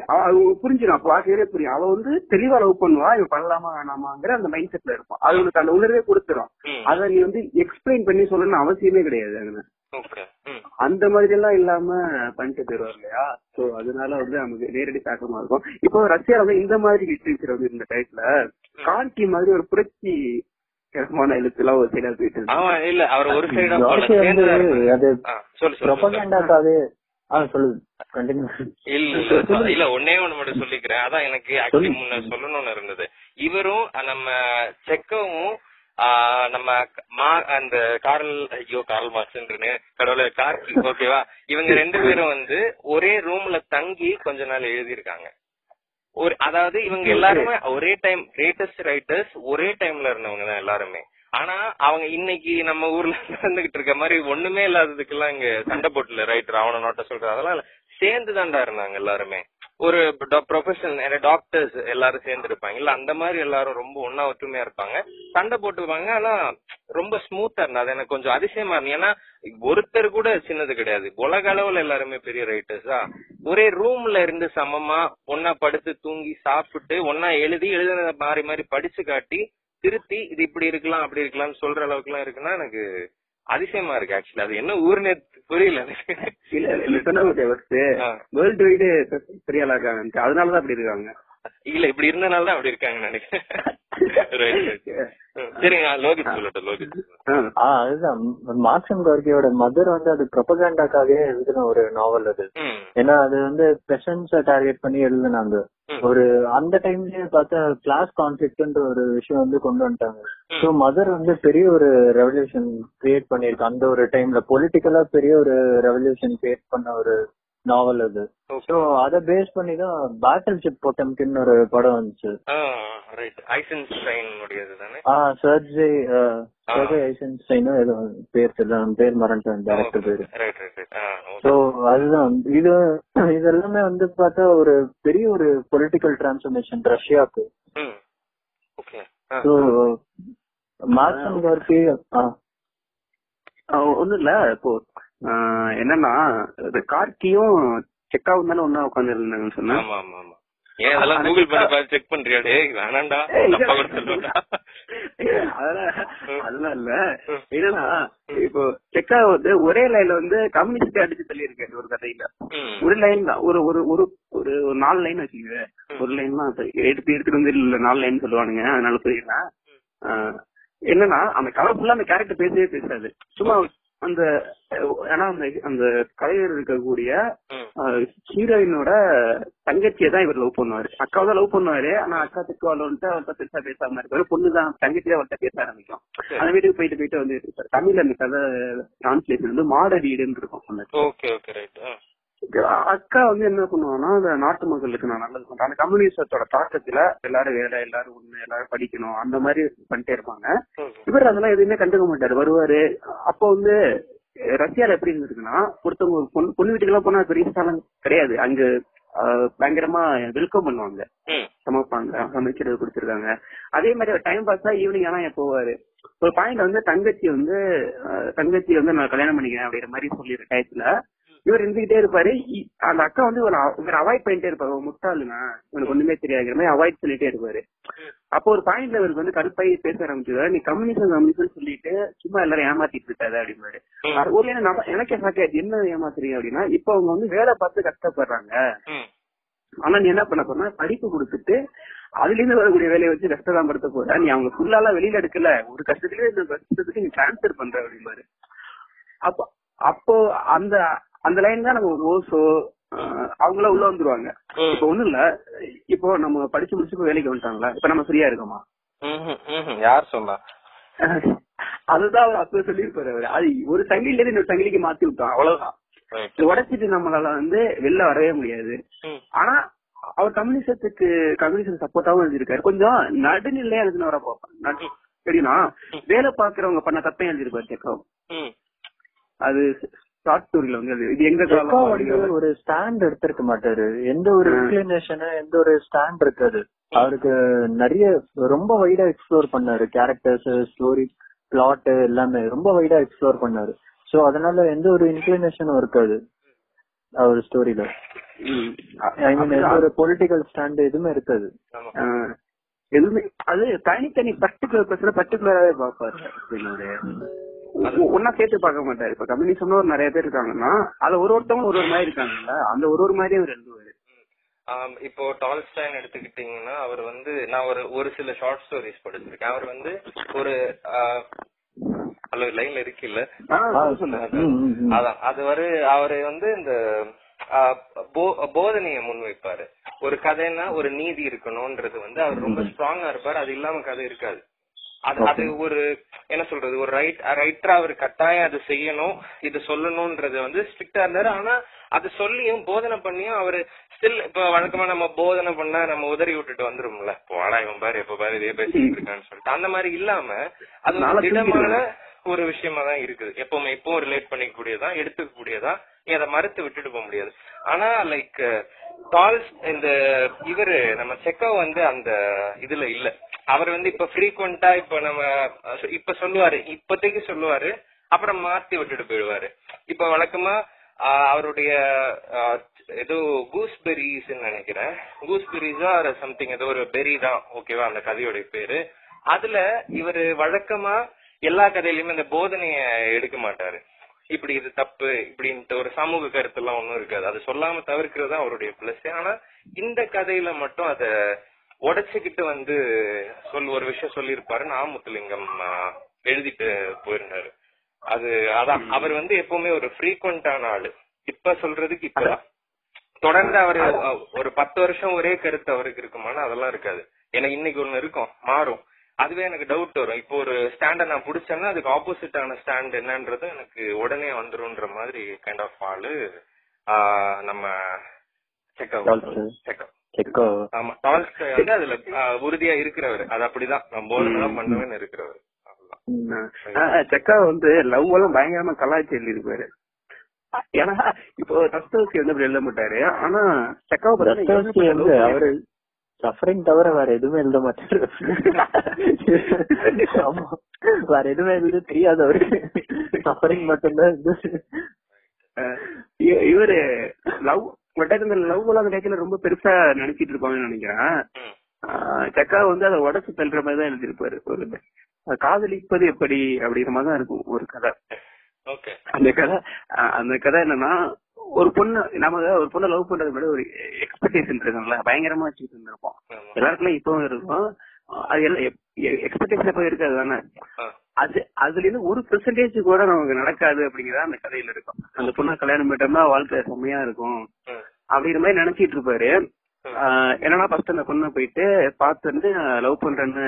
புரிஞ்சிடும். அப்ப ஆசிரியரே புரியும். அவ வந்து தெளிவா லவ் பண்ணுவா இவன் பண்ணலாமா வேணாமாங்கிற அந்த மைண்ட் செட்ல இருப்பான். அது உனக்கு அந்த உணர்வே கொடுத்துரும். அத நீ வந்து எக்ஸ்பிளைன் பண்ணி சொல்லணும்னு அவசியமே கிடையாது அங்க. அந்த மாதிரி எல்லாம் இல்லாம பண்ணிட்டு போயிருவார் இல்லையா? சோ அதனால வந்து நமக்கு நேரடி தாக்கமா இருக்கும். இப்போ ரஷ்யா வந்து இந்த மாதிரி லிட்ரேச்சர் வந்து இந்த டைப்ல கார்கி மாதிரி ஒரு புரட்சி கரமான எழுத்துலாம் ஒரு சைடா போயிட்டு. ஆமா இல்ல அவர் ஒரு சைடா அது ப்ரொபகண்டாக்காவே இல்ல இல்ல ஒன்னே ஒண்ணு மட்டும் சொல்லிக்கிறேன். அதான் எனக்கு ஆக்சுவலி முன்ன சொல்லணும்னு இருந்தது. இவரும் நம்ம செக்கவும் நம்ம மா அந்த கார்ல் ஐயோ கார்ல் மார்க்ஸ்ன்றனே கடவுளே கார்கி ஓகேவா இவங்க ரெண்டு பேரும் வந்து ஒரே ரூம்ல தங்கி கொஞ்ச நாள் எழுதியிருக்காங்க. ஒரு அதாவது இவங்க எல்லாருமே ஒரே டைம் கிரேட்டஸ்ட் ரைட்டர்ஸ் ஒரே டைம்ல இருந்தவங்க தான் எல்லாருமே. ஆனா அவங்க இன்னைக்கு நம்ம ஊர்ல நடந்துகிட்டு இருக்க மாதிரி ஒண்ணுமே இல்லாததுக்கெல்லாம் இங்க சண்டை போட்டுல ரைட்டர் அவன நோட்ட சொல்ற அதெல்லாம். சேர்ந்து தாண்டா இருந்தாங்க எல்லாருமே. ஒரு ப்ரொஃபஷனல் டாக்டர்ஸ் எல்லாரும் சேர்ந்து இருப்பாங்க இல்ல அந்த மாதிரி எல்லாரும் ரொம்ப ஒன்னா ஒற்றுமையா இருப்பாங்க. சண்டை போட்டுப்பாங்க. ஆனா ரொம்ப ஸ்மூத்தா இருந்தா அது எனக்கு கொஞ்சம் அதிசயமா இருந்தது. ஏன்னா ஒருத்தர் கூட சின்னது கிடையாது. உலக அளவுல எல்லாருமே பெரிய ரைட்டர்ஸா ஒரே ரூம்ல இருந்து சமமா ஒன்னா படுத்து தூங்கி சாப்பிட்டு ஒன்னா எழுதி எழுதுனத மாறி மாறி படிச்சு காட்டி திருத்தி இது இப்படி இருக்கலாம் அப்படி இருக்கலாம்னு சொல்ற அளவுக்கு எல்லாம் இருக்குன்னா எனக்கு அதிசயமா இருக்கு ஆக்சுவலி அது என்ன ஊர்னே புரியல. இல்ல இல்ல சொன்ன. வேர்ல்டு வைடு பெரிய ஆளா இருக்காங்க. அதனாலதான் அப்படி இருக்காங்க. இல்ல இப்படி இருந்தனால தான் அப்படி இருக்காங்க நினைக்கிறேன். அதுதான். மார்க்சம் கார்கியோட மதர் வந்து அது ப்ரொபகண்டாக்காகவே எழுதின ஒரு நாவல் அது. ஏன்னா அது வந்து பெஷன்ஸ டார்கெட் பண்ணி எழுதினாங்க. ஒரு அந்த டைம்லயே பார்த்தா கிளாஸ் கான்ஃபிளிக்ட்ன்ற ஒரு விஷயம் வந்து கொண்டு வந்துட்டாங்க. சோ மதர் வந்து பெரிய ஒரு ரெவல்யூஷன் கிரியேட் பண்ணிருக்கு. அந்த ஒரு டைம்ல பொலிட்டிக்கலா பெரிய ஒரு ரெவல்யூஷன் கிரியேட் பண்ண ஒரு நாவல் அது. சோ அத பேஸ் பண்ணி தான் பேட்டில் ஷிப் போட்டம்கின்னு ஒரு படம் வந்துச்சு. ஆ ரைட் ஐசன்ஸ்டைன் உடையது தானே? ஆ சர்ஜே சர்ஜே ஐசன்ஸ்டைனோ ஏதோ பேர் தெரியல பேர் மறந்துட்டேன் டேரக்டர் பேரு. Right right right ah so அதுதான். இது இது எல்லாமே வந்து பார்த்தா ஒரு பெரிய ஒரு பொலிட்டிக்கல் டிரான்ஸ்ஃபர்மேஷன் ரஷ்யாவுக்கு. ம். ஓகே சோ ஆ, ஒண்ணும் இல்ல இப்போ என்னன்னா கார்கியும் செக்காவும் தானே ஒன்னா உட்காந்து இருந்தாங்கன்னு சொன்னேன். ஆமா ஆமா ஆமா. ஏன் அதெல்லாம் கூகுள் பண்ணி பார்த்து செக் பண்றியா டேய் வேணாம்டா. ஏய், தப்பா கூட சொல்லுடா அதெல்லாம் அதெல்லாம் இல்ல. என்னன்னா இப்போ செக்கா வந்து ஒரே லைன்ல வந்து கம்யூனிஸ்ட் அடிச்சு தள்ளி இருக்காரு ஒரு கதையில. ஒரு லைன் தான். ஒரு ஒரு ஒரு ஒரு நாலு லைன் வச்சுக்கோங்க ஒரு லைன் தான். எடுத்து எடுத்துட்டு வந்து இல்ல நாலு லைன் சொல்லுவானுங்க அதனால ஆஹ் என்னன்னா அந்த கதை ஃபுல்லா அந்த கேரக்டர் பேசவே பேசாது. சும்மா அந்த ஏன்னா அந்த அந்த கலைஞர் இருக்கக்கூடிய ஹீரோயினோட தங்கச்சியை தான் இவர் லவ் பண்ணுவாரு. அக்காவை தான் லவ் பண்ணுவாரு. ஆனா அக்கா திட்டுவாள் வந்துட்டு அவர்கிட்ட பெருசா பேசாம இருப்பாரு. பொண்ணு தான் தங்கச்சி அவர்கிட்ட பேச ஆரம்பிக்கும். அந்த வீட்டுக்கு போயிட்டு போயிட்டு வந்து. தமிழ்ல அந்த கதை டிரான்ஸ்லேஷன் வந்து மாட வீடுன்னு இருக்கும் அக்கா வந்து என்ன பண்ணுவாங்கன்னா அந்த நாட்டு மக்களுக்கு நான் நல்லது பண்றேன். அந்த கம்யூனிஸ்டத்தோட தாக்கத்துல எல்லாரும் வேலை எல்லாரும் ஒண்ணு எல்லாரும் படிக்கணும் அந்த மாதிரி பண்ணிட்டே இருப்பாங்க. இவர் அதெல்லாம் எதுவுமே கண்டுக்க மாட்டாரு. வருவாரு. அப்போ வந்து ரஷ்யால எப்படி இருந்திருக்குன்னா ஒருத்தவங்க ஒரு பொண்ணு பொண்ணு வீட்டுக்கு எல்லாம் போனா பெரிய ஸ்தானம் கிடையாது. அங்க பயங்கரமா வெல்கம் பண்ணுவாங்க. சமைப்பாங்க சமைக்கிறது கொடுத்துருக்காங்க. அதே மாதிரி டைம் பாஸா ஈவினிங் ஆனா போவாரு? ஒரு பாயிண்ட் வந்து தங்கச்சி வந்து தங்கச்சி வந்து நான் கல்யாணம் பண்ணிக்கிறேன் அப்படிங்கிற மாதிரி சொல்லிடுற டயத்துல இவர் இருந்துகிட்டே இருப்பாரு. அந்த அக்கா வந்து இவர் அவ- இவர் அவாய்ட் பண்ணிட்டே இருப்பாரு. "இவன் முட்டாளுங்க இவனுக்கு ஒண்ணுமே தெரியாதுங்கிற மாதிரி அவாய்ட் சொல்லிட்டே இருப்பாரு. அப்போ ஒரு பாயிண்ட்ல இவருக்கு வந்து கடுப்பாയി பேச ஆரம்பிச்சிருவாரு நீ கம்யூனிசம் கம்யூனிசம் சொல்லிட்டு சும்மா எல்லாரும் ஏமாத்திட்டு இருக்காது அப்படின்னாரு அது ஒரு நம்ம எனக்கே சாக்கே என்ன ஏமாத்துறீங்க அப்படின்னா இப்ப அவங்க வந்து வேலை பார்த்து கஷ்டப்படுறாங்க. ஆனா நீ என்ன பண்ண போறா படிப்பு கொடுத்துட்டு அதுல இருந்து வரக்கூடிய வேலையை வச்சு கஷ்டம் படுத்த போற. நீ அவங்க ஃபுல்லாலாம் வெளியில எடுக்கல. ஒரு கஷ்டத்துக்கு இந்த கஷ்டத்துக்கு நீ டிரான்ஸ்பர் பண்ற அப்படிம்பாரு. அப்போ அப்போ அந்த அந்த லைன் தான் நம்ம ஓசோ அவங்கள உள்ள வந்துருவாங்க. இப்ப ஒண்ணும் இல்ல. இப்போ நம்ம படிச்சு முடிச்சு இப்ப வேலைக்கு வந்துட்டாங்களா? இப்ப நம்ம ஃப்ரீயா இருக்கோமா. யார் சொன்னா? அதுதான் அவர் அப்ப சொல்லியிருப்பாரு அவரு. அது ஒரு சங்கிலில இருந்து இன்னொரு சங்கிலிக்கு மாத்தி விட்டோம். அவ்வளவுதான். உடைச்சிட்டு நம்மளால வந்து வெளில வரவே முடியாது. ஆனா அவர் கம்யூனிசத்துக்கு கம்யூனிசம் சப்போர்ட்டாவும் எழுதியிருக்காரு. கொஞ்சம் நடுநிலையா எழுதின வர பார்ப்பேன் எப்படின்னா வேலை பாக்குறவங்க பண்ண தப்பையும் எழுதியிருப்பாரு செக்கம் அது ஷார்ட் ஸ்டோரியில வந்து இது எங்க ஒரு ஸ்டாண்ட் எடுத்திருக்க மாட்டாரு. எந்த ஒரு. இன்க்ளினேஷன் எந்த ஒரு ஸ்டாண்ட் இருக்காது. அவருக்கு நிறைய ரொம்ப வைடா எக்ஸ்ப்ளோர் பண்ணாரு. கேரக்டர்ஸ் ஸ்டோரி பிளாட் எல்லாமே ரொம்ப வைடா எக்ஸ்ப்ளோர் பண்ணாரு. சோ அதனால எந்த ஒரு இன்க்ளினேஷனும் இருக்காது அவர் ஸ்டோரியில. ஐ மீன் எந்த ஒரு பொலிட்டிக்கல் ஸ்டாண்ட் எதுவுமே இருக்காது. எதுவுமே அது தனித்தனி பர்டிகுலர் பிரச்சனை பர்டிகுலராவே பாப்பாரு என்னோட ஒன்னா சேர்த்து பார்க்க மாட்டாரு. இப்ப கம்யூனிசம்ல ஒரு நிறைய பேர் இருக்காங்கன்னா அதுல ஒரு ஒருத்தவங்க ஒரு ஒரு மாதிரி இருக்காங்கல்ல அந்த ஒரு ஒரு மாதிரியே அவர் எழுதுவாரு இப்போ டால்ஸ்டைன் எடுத்துக்கிட்டீங்கன்னா அவர் வந்து நான் ஒரு ஒரு சில ஷார்ட் ஸ்டோரிஸ் படிச்சிருக்கேன். அவர் வந்து ஒரு ஹலோ லைன்ல இருக்குல்ல. அதான். அது வரு அவரு வந்து இந்த போதனைய முன்வைப்பாரு ஒரு கதைன்னா ஒரு நீதி இருக்கணும்ன்றது வந்து அவர் ரொம்ப ஸ்ட்ராங்கா இருப்பாரு. அது இல்லாம கதை இருக்காது. அது அது ஒரு என்ன சொல்றது ஒரு ரைட் ரைட்டரா அவர் கட்டாயம் அது செய்யணும் இது சொல்லணும்ன்றது வந்து ஸ்ட்ரிக்டா இருந்தாரு. ஆனா அது சொல்லியும் போதனை பண்ணியும் அவரு ஸ்டில் இப்ப வழக்கமா நம்ம போதனை பண்ணா நம்ம உதறி விட்டுட்டு வந்துரும்ல. போடா இவன் பாரு எப்ப பாரு இதே பேசிட்டு இருக்கான்னு சொல்லிட்டு. அந்த மாதிரி இல்லாம அது ஒரு திடமான ஒரு விஷயமா தான் இருக்குது. எப்பவுமே இப்பவும் ரிலேட் பண்ணிக்கூடியதான் எடுத்துக்க கூடியதா நீ அதை மறுத்து விட்டுட்டு போக முடியாது. ஆனா லைக் டால்ஸ் இந்த இவரு நம்ம செக்கோ வந்து அந்த இதுல இல்ல. அவர் வந்து இப்ப ஃப்ரீக்வெண்டா இப்ப நம்ம இப்ப சொல்லுவாரு இப்போதைக்கு சொல்லுவாரு அப்புறம் மாத்தி விட்டுட்டு போயிடுவாரு. இப்ப வழக்கமா அவருடைய ஏதோ கூஸ்பெரிஸ் நினைக்கிறேன். கூஸ்பெரிஸா சம்திங் ஏதோ ஒரு பெரி தான் ஓகேவா அந்த கதையோட பேரு. அதுல இவரு வழக்கமா எல்லா கதையிலயுமே அந்த போதனைய எடுக்க மாட்டாரு. இப்படி இது தப்பு இப்படின்ட்டு ஒரு சமூக கருத்து எல்லாம் ஒன்னும் இருக்காது. அது சொல்லாம தவிர்க்கிறது தான் அவருடைய பிளஸ். ஆனா இந்த கதையில மட்டும் அத உடைச்சுக்கிட்டு வந்து சொல் ஒரு விஷயம் சொல்லியிருப்பாரு நாமுத்துலிங்கம் எழுதிட்டு போயிருந்தாரு. அது அதான் அவர் வந்து எப்பவுமே ஒரு ஃப்ரீக்வெண்டான ஆளு. இப்ப சொல்றதுக்கு இப்பதான் தொடர்ந்து அவரு ஒரு பத்து வருஷம் ஒரே கருத்து அவருக்கு இருக்குமானா அதெல்லாம் இருக்காது. எனக்கு இன்னைக்கு ஒண்ணு இருக்கும் மாறும். அதுவே எனக்கு டவுட் வரும். இப்போ ஒரு ஸ்டாண்ட நான் புடிச்சேன்னா அதுக்கு ஆப்போசிட்டான ஸ்டாண்ட் என்னன்றது எனக்கு உடனே வந்துரும்ன்ற மாதிரி கைண்ட் ஆஃப் ஆளு நம்ம செக்கப் Tolstoy. செக்கோ ஆமா டால்ஸ்டாய் வந்து அதுல உறுதியா இருக்கிறவர். அது அப்படிதான். தான் பண்ணுவேன்னு இருக்கிறவர். செக்கா வந்து லவ் எல்லாம் பயங்கரமா கலாய்ச்சி எழுதியிருப்பாரு. ஏன்னா இப்போ தஸ்தவஸ்கி வந்து அப்படி எழுத மாட்டாரு. ஆனா செக்காவை பத்தி தஸ்தவஸ்கி வந்து அவரு சஃபரிங் தவிர வேற எதுவுமே எழுத மாட்டாரு. வேற எதுவுமே எழுத தெரியாது அவருக்கு சஃபரிங் மட்டும்தான். இவரு லவ் இந்த லவ் எல்லாம் அந்த ரொம்ப பெருசா நினைச்சிட்டு இருப்பாங்கன்னு நினைக்கிறேன். செக்கா வந்து அதை உடச்சு தள்ளுற மாதிரி தான் எழுதியிருப்பாரு. ஒரு காதலிப்பது எப்படி அப்படிங்கிற மாதிரி தான் இருக்கும் ஒரு கதை. அந்த கதை அந்த கதை என்னன்னா ஒரு பொண்ணு நம்ம ஒரு பொண்ணை லவ் பண்றது முன்னாடி ஒரு எக்ஸ்பெக்டேஷன் இருக்கும்ல பயங்கரமா வச்சுட்டு இருந்திருப்போம். எல்லாருக்குமே இப்பவும் இருக்கும். அது எல்லாம் எக்ஸ்பெக்டேஷன் எப்ப இருக்காது தானே. அது அதுல இருந்து ஒரு பெர்சன்டேஜ் கூட நமக்கு நடக்காது அப்படிங்கறத அந்த கதையில இருக்கும். அந்த பொண்ணை கல்யாணம் பண்ணிட்டோம்னா வாழ்க்கை செம்மையா இருக்கும். அப்படிங்கிற மாதிரி நினைச்சிட்டு இருப்பாரு. என்னன்னா ஃபர்ஸ்ட் அந்த பொண்ணை போயிட்டு பார்த்து வந்து லவ் பண்றேன்னு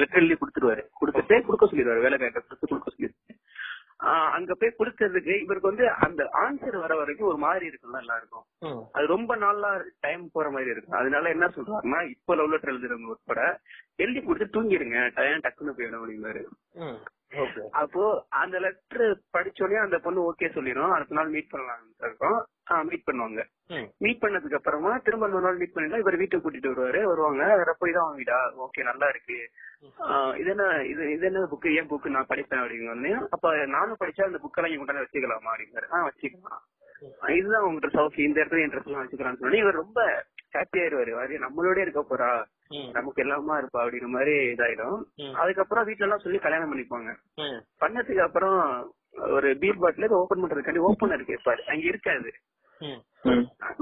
லெட்டர் எழுதி கொடுத்துருவாரு. கொடுத்துட்டு கொடுக்க சொல்லிடுவாரு. வேலை கேட்க கொடுத்து கொடுக்க சொல்லிடுவாரு. அங்க போய் கொடுக்கறதுக்கு இவருக்கு வந்து அந்த ஆன்சர் வர வரைக்கும் ஒரு மாதிரி இருக்கும்ல எல்லாருக்கும். அது ரொம்ப நாளா டைம் போற மாதிரி இருக்கும். அதனால என்ன சொல்றாருன்னா இப்ப லவ் லெட்டர் எழுதுறவங்க உட்பட எழுதி கொடுத்து தூங்கிடுங்க. டக்குன்னு போயிடும் அப்படிங்கிறாரு அப்போ அந்த லெட்டர் படிச்சோடனே அந்த பொண்ணு ஓகே சொல்லிடும். அடுத்த நாள் மீட் பண்ணலாம் இருக்கோம் மீட் பண்ணுவாங்க. மீட் பண்ணதுக்கு அப்புறமா திரும்ப இன்னொரு நாள் மீட் பண்ணிட்டா இவர் வீட்டுக்கு கூட்டிட்டு வருவாரு. வருவாங்க. வேற போய் தான் வாங்கிடா ஓகே நல்லா இருக்கு. ஆஹ் இது என்ன இது இது என்ன புக்கு ஏன் புக்கு நான் படிப்பேன் அப்படிங்க அப்ப நானும் படிச்சா அந்த புக்கெல்லாம் இங்க கொண்டாந்து வச்சுக்கலாமா அப்படிங்கிறாரு. ஆ வச்சுக்கலாம். ஆஹ் இதுதான் உங்கள்கிட்ட சௌக்கி இந்த இடத்துல இன்ட்ரெஸ்ட் எல்லாம் வச்சுக்கலாம்னு சொல்லி இவர் ரொம்ப ஹாப்பி ஆயிருவாரு வாரி நம்மளோட இருக்க போறா. நமக்கு எல்லாமா இருப்பா அப்படிங்கிற மாதிரி இதாயிடும். அதுக்கப்புறம் வீட்டுல எல்லாம் சொல்லி கல்யாணம் பண்ணிப்பாங்க. பண்ணதுக்கு அப்புறம் ஒரு பீர் பாட்டில் ஓபன் பண்றதுக்காண்டி ஓபனர் கேட்பாரு அங்க இருக்காது.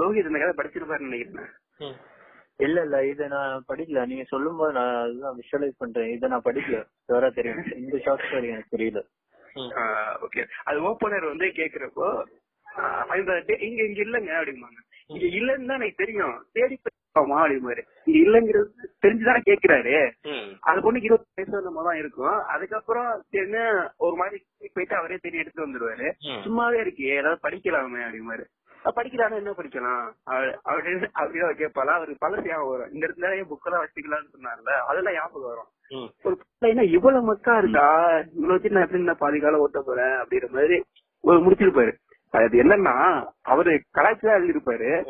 லோகித் இந்த கதை படிச்சிருப்பாருன்னு நினைக்கிறேன். இல்ல இல்ல இத நான் படிக்கல. நீங்க சொல்லும் போது நான் அதுதான் விஷுவலைஸ் பண்றேன். இத நான் படிக்கல. வேற தெரியும். இந்த ஷார்ட் ஸ்டோரி எனக்கு தெரியல. ஓகே அது ஓபனர் வந்து கேக்குறப்போ இங்க இங்க இல்லங்க அப்படிம்பாங்க. இங்க இல்லன்னு தான் எனக்கு தெரியும். தேடி போமா அப்படிம்பாரு. இங்க இல்லங்கிறது தெரிஞ்சுதானே கேக்குறாரு ம். அந்த பொண்ணுக்கு இருபது வயசு தான் இருக்கும். அதுக்கப்புறம் சரின்னு ஒரு மாதிரி போயிட்டு அவரே தேடி எடுத்துட்டு வந்துருவாரு. சும்மாவே இருக்கே ஏதாவது படிக்கலாமே அப்படிமாரு அஹ் படிக்கலாம்னா என்ன படிக்கலாம்? அப்படின்னு அப்படிதான் கேட்பாளா? அவருக்கு பழசு ஞாபகம் வரும். இந்த இடத்துல புக் எல்லாம் வச்சுக்கலாம்னு சொன்னார்ல அதெல்லாம் ஞாபகம் வரும். ஒரு பிள்ளைனா இவ்வளவு மக்கா இருக்கா? இவ்வளவு நான் எப்படி நான் பாதி காலம் ஓட்ட போறேன்? அப்படிங்கிற மாதிரி ஒரு முடிச்சிருப்பாரு. அது என்னன்னா அவரு கலாச்சாரம் எழுதியிருப்பாரு.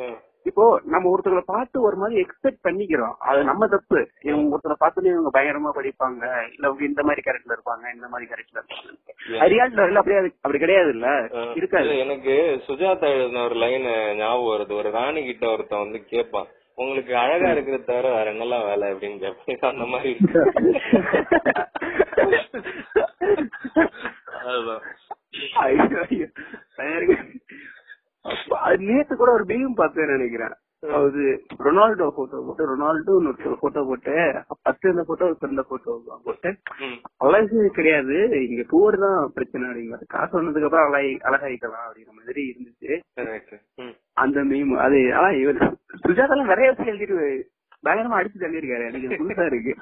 இப்போ நம்ம ஒருத்தவங்களை பார்த்து ஒரு மாதிரி எக்ஸ்பெக்ட் பண்ணிக்கிறோம். அது நம்ம தப்பு. இவங்க ஒருத்தரை பார்த்து இவங்க பயங்கரமா படிப்பாங்க. இல்ல அவங்க இந்த மாதிரி கேரக்டர்ல இருப்பாங்க இந்த மாதிரி கேரக்டர்ல இருப்பாங்க. ரியாலிட்டி அப்படியே அப்படி கிடையாது இல்ல இருக்காது. எனக்கு சுஜாதா எழுதின ஒரு லைன் ஞாபகம் வருது. ஒரு ராணி கிட்ட ஒருத்தன் வந்து கேட்பான் உங்களுக்கு அழகா இருக்கிறத தவிர வேற என்னெல்லாம் வேலை? அப்படின்னு கேட்பேன் அந்த மாதிரி. அதுதான் ஐயோ, ஐயோ. பாருங்க. அப்ப அது நேத்து கூட ஒரு மீம் பார்த்தேன் நினைக்கிறேன். அது ரொனால்டோ போட்டோ போட்டு ரொனால்டோ ஒரு போட்டோ போட்டு ஃபர்ஸ்ட் இந்த போட்டோ இந்த போட்டோ போட்டு. அழகு கிடையாது. இங்க பூவர் தான் பிரச்சனை அப்படிங்கிற காசு வந்ததுக்கு அப்புறம் அழகி அழகாயிக்கலாம் அப்படிங்கிற மாதிரி இருந்துச்சு. அந்த மீம் அது ஆனா இவர் சுஜாதாலாம் நிறைய விஷயம் எழுதிட்டு பயங்கரமா அடிச்சு தள்ளியிருக்காரு. எனக்கு புதுசா இருக்கு.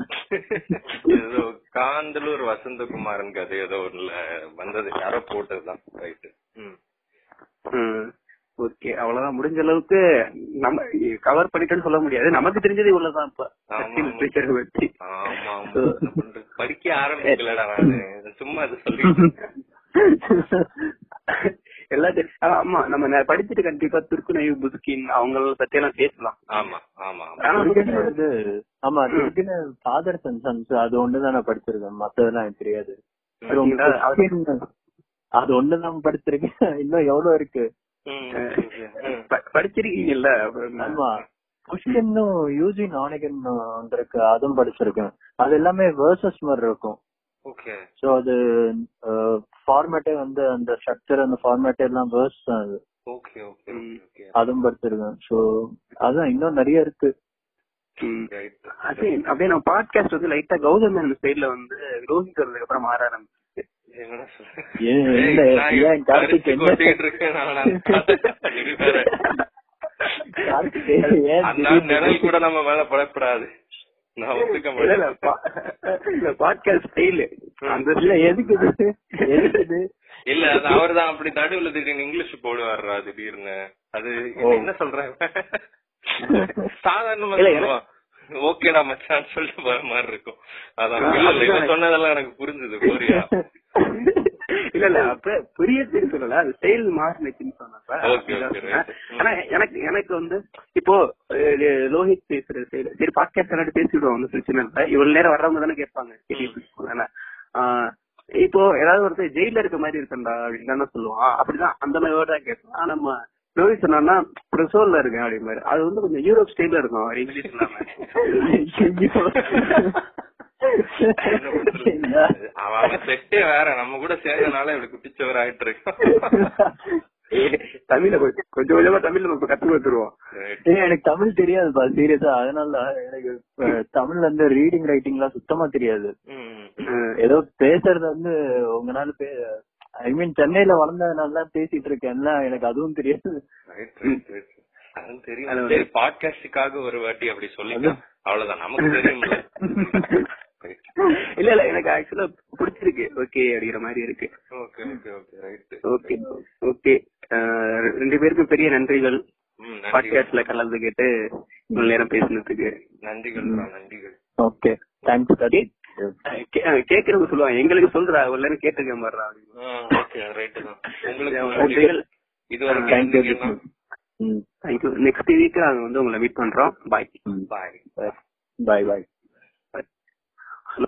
ஏதோ காந்தலூர் வசந்தகுமாரன் கதை ஏதோ ஒண்ணுல வந்தது. யாரோ போட்டதுதான். ரைட்டு ஓகே அவ்வளவுதான். முடிஞ்ச அளவுக்கு நம்ம கவர் பண்ணிட்டேன்னு சொல்ல முடியாது. நமக்கு தெரிஞ்சது இவ்வளவுதான் இப்ப. பண்றது? படிக்க ஆரம்பிக்கலடா நானு. சும்மா அது சொல்லி எல்லாத்தையும் ஆமா நம்ம படிச்சுட்டு கண்டிப்பா துர்க்குநைவு புதுக்கின் அவங்கள பத்தி எல்லாம் பேசலாம். ஆமா ஆமா ஆமா. ஆனா இதுக்குன்னு வந்து ஆமா இதுக்குன்னு ஃபாதர் அண்ட் சன்ஸ் அது ஒண்ணுதான் நான் படிச்சிருக்கேன். மத்ததெல்லாம் எனக்கு தெரியாது. அது ஒண்ணுதான் படிச்சிருக்கேன். இன்னும் எவ்வளவு இருக்கு? படிச்சிருக்கீங்கல்ல? கொஸ்டினும் யூஜி நானகன் வந்திருக்கு அதுவும் படிச்சிருக்கேன். அது எல்லாமே வேர்சஸ் மாதிரி இருக்கும். ஓகே. சோ அது ஃபார்மேட்டே வந்து அந்த ஸ்ட்ரக்சர் அந்த ஃபார்மேட்டே எல்லாம் வேர்ஸ் தான் அது. ஓகே ஓகே ஓகே அதுவும் படிச்சிருக்கேன். சோ அதான் இன்னும் நிறைய இருக்கு. அப்படியே நம்ம பாட்காஸ்ட் வந்து லைட்டா கௌதம் மேனன் சைடுல வந்து ரோஹித் வந்ததுக்கு அப்புறம் மாற ஆரம்பிச்சு. நிழல் கூட நம்ம மேல படப்படாது இல்ல அது அவர்தான். அப்படி நடுவுல திடீர்னு இங்கிலீஷ் போடுவாருடா திடீர்னு. அது என்ன- சொல்றேன்? சாதாரணமா சொல்லுவான். ஓகேடா மச்சான் சொல்லிட்டு போற மாதிரி இருக்கும். அதான் இல்ல, சொன்னதெல்லாம் எனக்கு புரிஞ்சுது போறியா இல்ல இல்ல. அப்ப புரிய சொல்லல. அது ஸ்டைல் மாறினுச்சுன்னு சொன்னப்ப. ஆனா எனக்கு எனக்கு வந்து இப்போ லோஹித் பேசுற சைடு சரி பாட்காஸ்ட் எல்லாம் பேசிடுவோம் ஒன்னும் பிரச்சனை இல்ல இவ்வளவு நேரம் வர்றவங்க தானே கேட்பாங்க. இப்போ ஏதாவது ஒருத்தர் ஜெயில இருக்க மாதிரி இருக்கண்டா அப்படின்னு தானே சொல்லுவான். அப்படிதான் அந்த மாதிரி தான் கேட்போம் ஆனா நம்ம லோஹித் சொன்னா ப்ரெசோர்ல இருக்கேன் அப்படி மாதிரி அது வந்து கொஞ்சம் யூரோப் ஸ்டைல இருக்கும் இங்கிலீஷ்? அவன் செட்டே வேற. நம்ம கூட சேர்ந்தனால இப்படி குட்டிச்சவர் ஆயிட்டு இருக்கான் ஏய், தமிழ்ல கொஞ்சம் கொஞ்சம் தமிழ்ல நம்ம கத்து கொடுத்துருவோம். ஏய், எனக்கு தமிழ் தெரியாதுப்பா சீரியஸா. அதனால எனக்கு தமிழ்ல வந்து ரீடிங் ரைட்டிங் எல்லாம் சுத்தமா தெரியாது. ஏதோ பேசுறது வந்து உங்களால ஐ மீன் சென்னையில வளர்ந்ததுனால தான் பேசிட்டு இருக்கேன்ல. எனக்கு அதுவும் தெரியாது. தெரியும். பாட்காஸ்டுக்காக ஒரு வாட்டி அப்படி சொல்லிக்க அவ்வளவுதான். நமக்கு Right. இல்ல இல்ல எனக்கு ஆக்சுவலா பிடிச்சிருக்கு. ஓகே அப்படிங்கிற மாதிரி இருக்கு. ஓகே ஓகே ரெண்டு பேருக்கும் பெரிய நன்றிகள். பாட்காஸ்ட்ல கலந்து கேட்டு இவ்வளவு நேரம் பேசினதுக்கு. நன்றிகள் நன்றிகள். ஓகே தேங்க்ஸ் அஹ் கே- அஹ் கேக்குறவங்க சொல்லுவாங்க. எங்களுக்கு சொல்றா இவ்வளவு நேரம் ஒரு தேங்க்யூ தேங்க்யூ நெக்ஸ்ட் வீக் நாங்க வந்து உங்களை மீட் பண்றோம். பாய் பாய் பாய் பாய் Hello?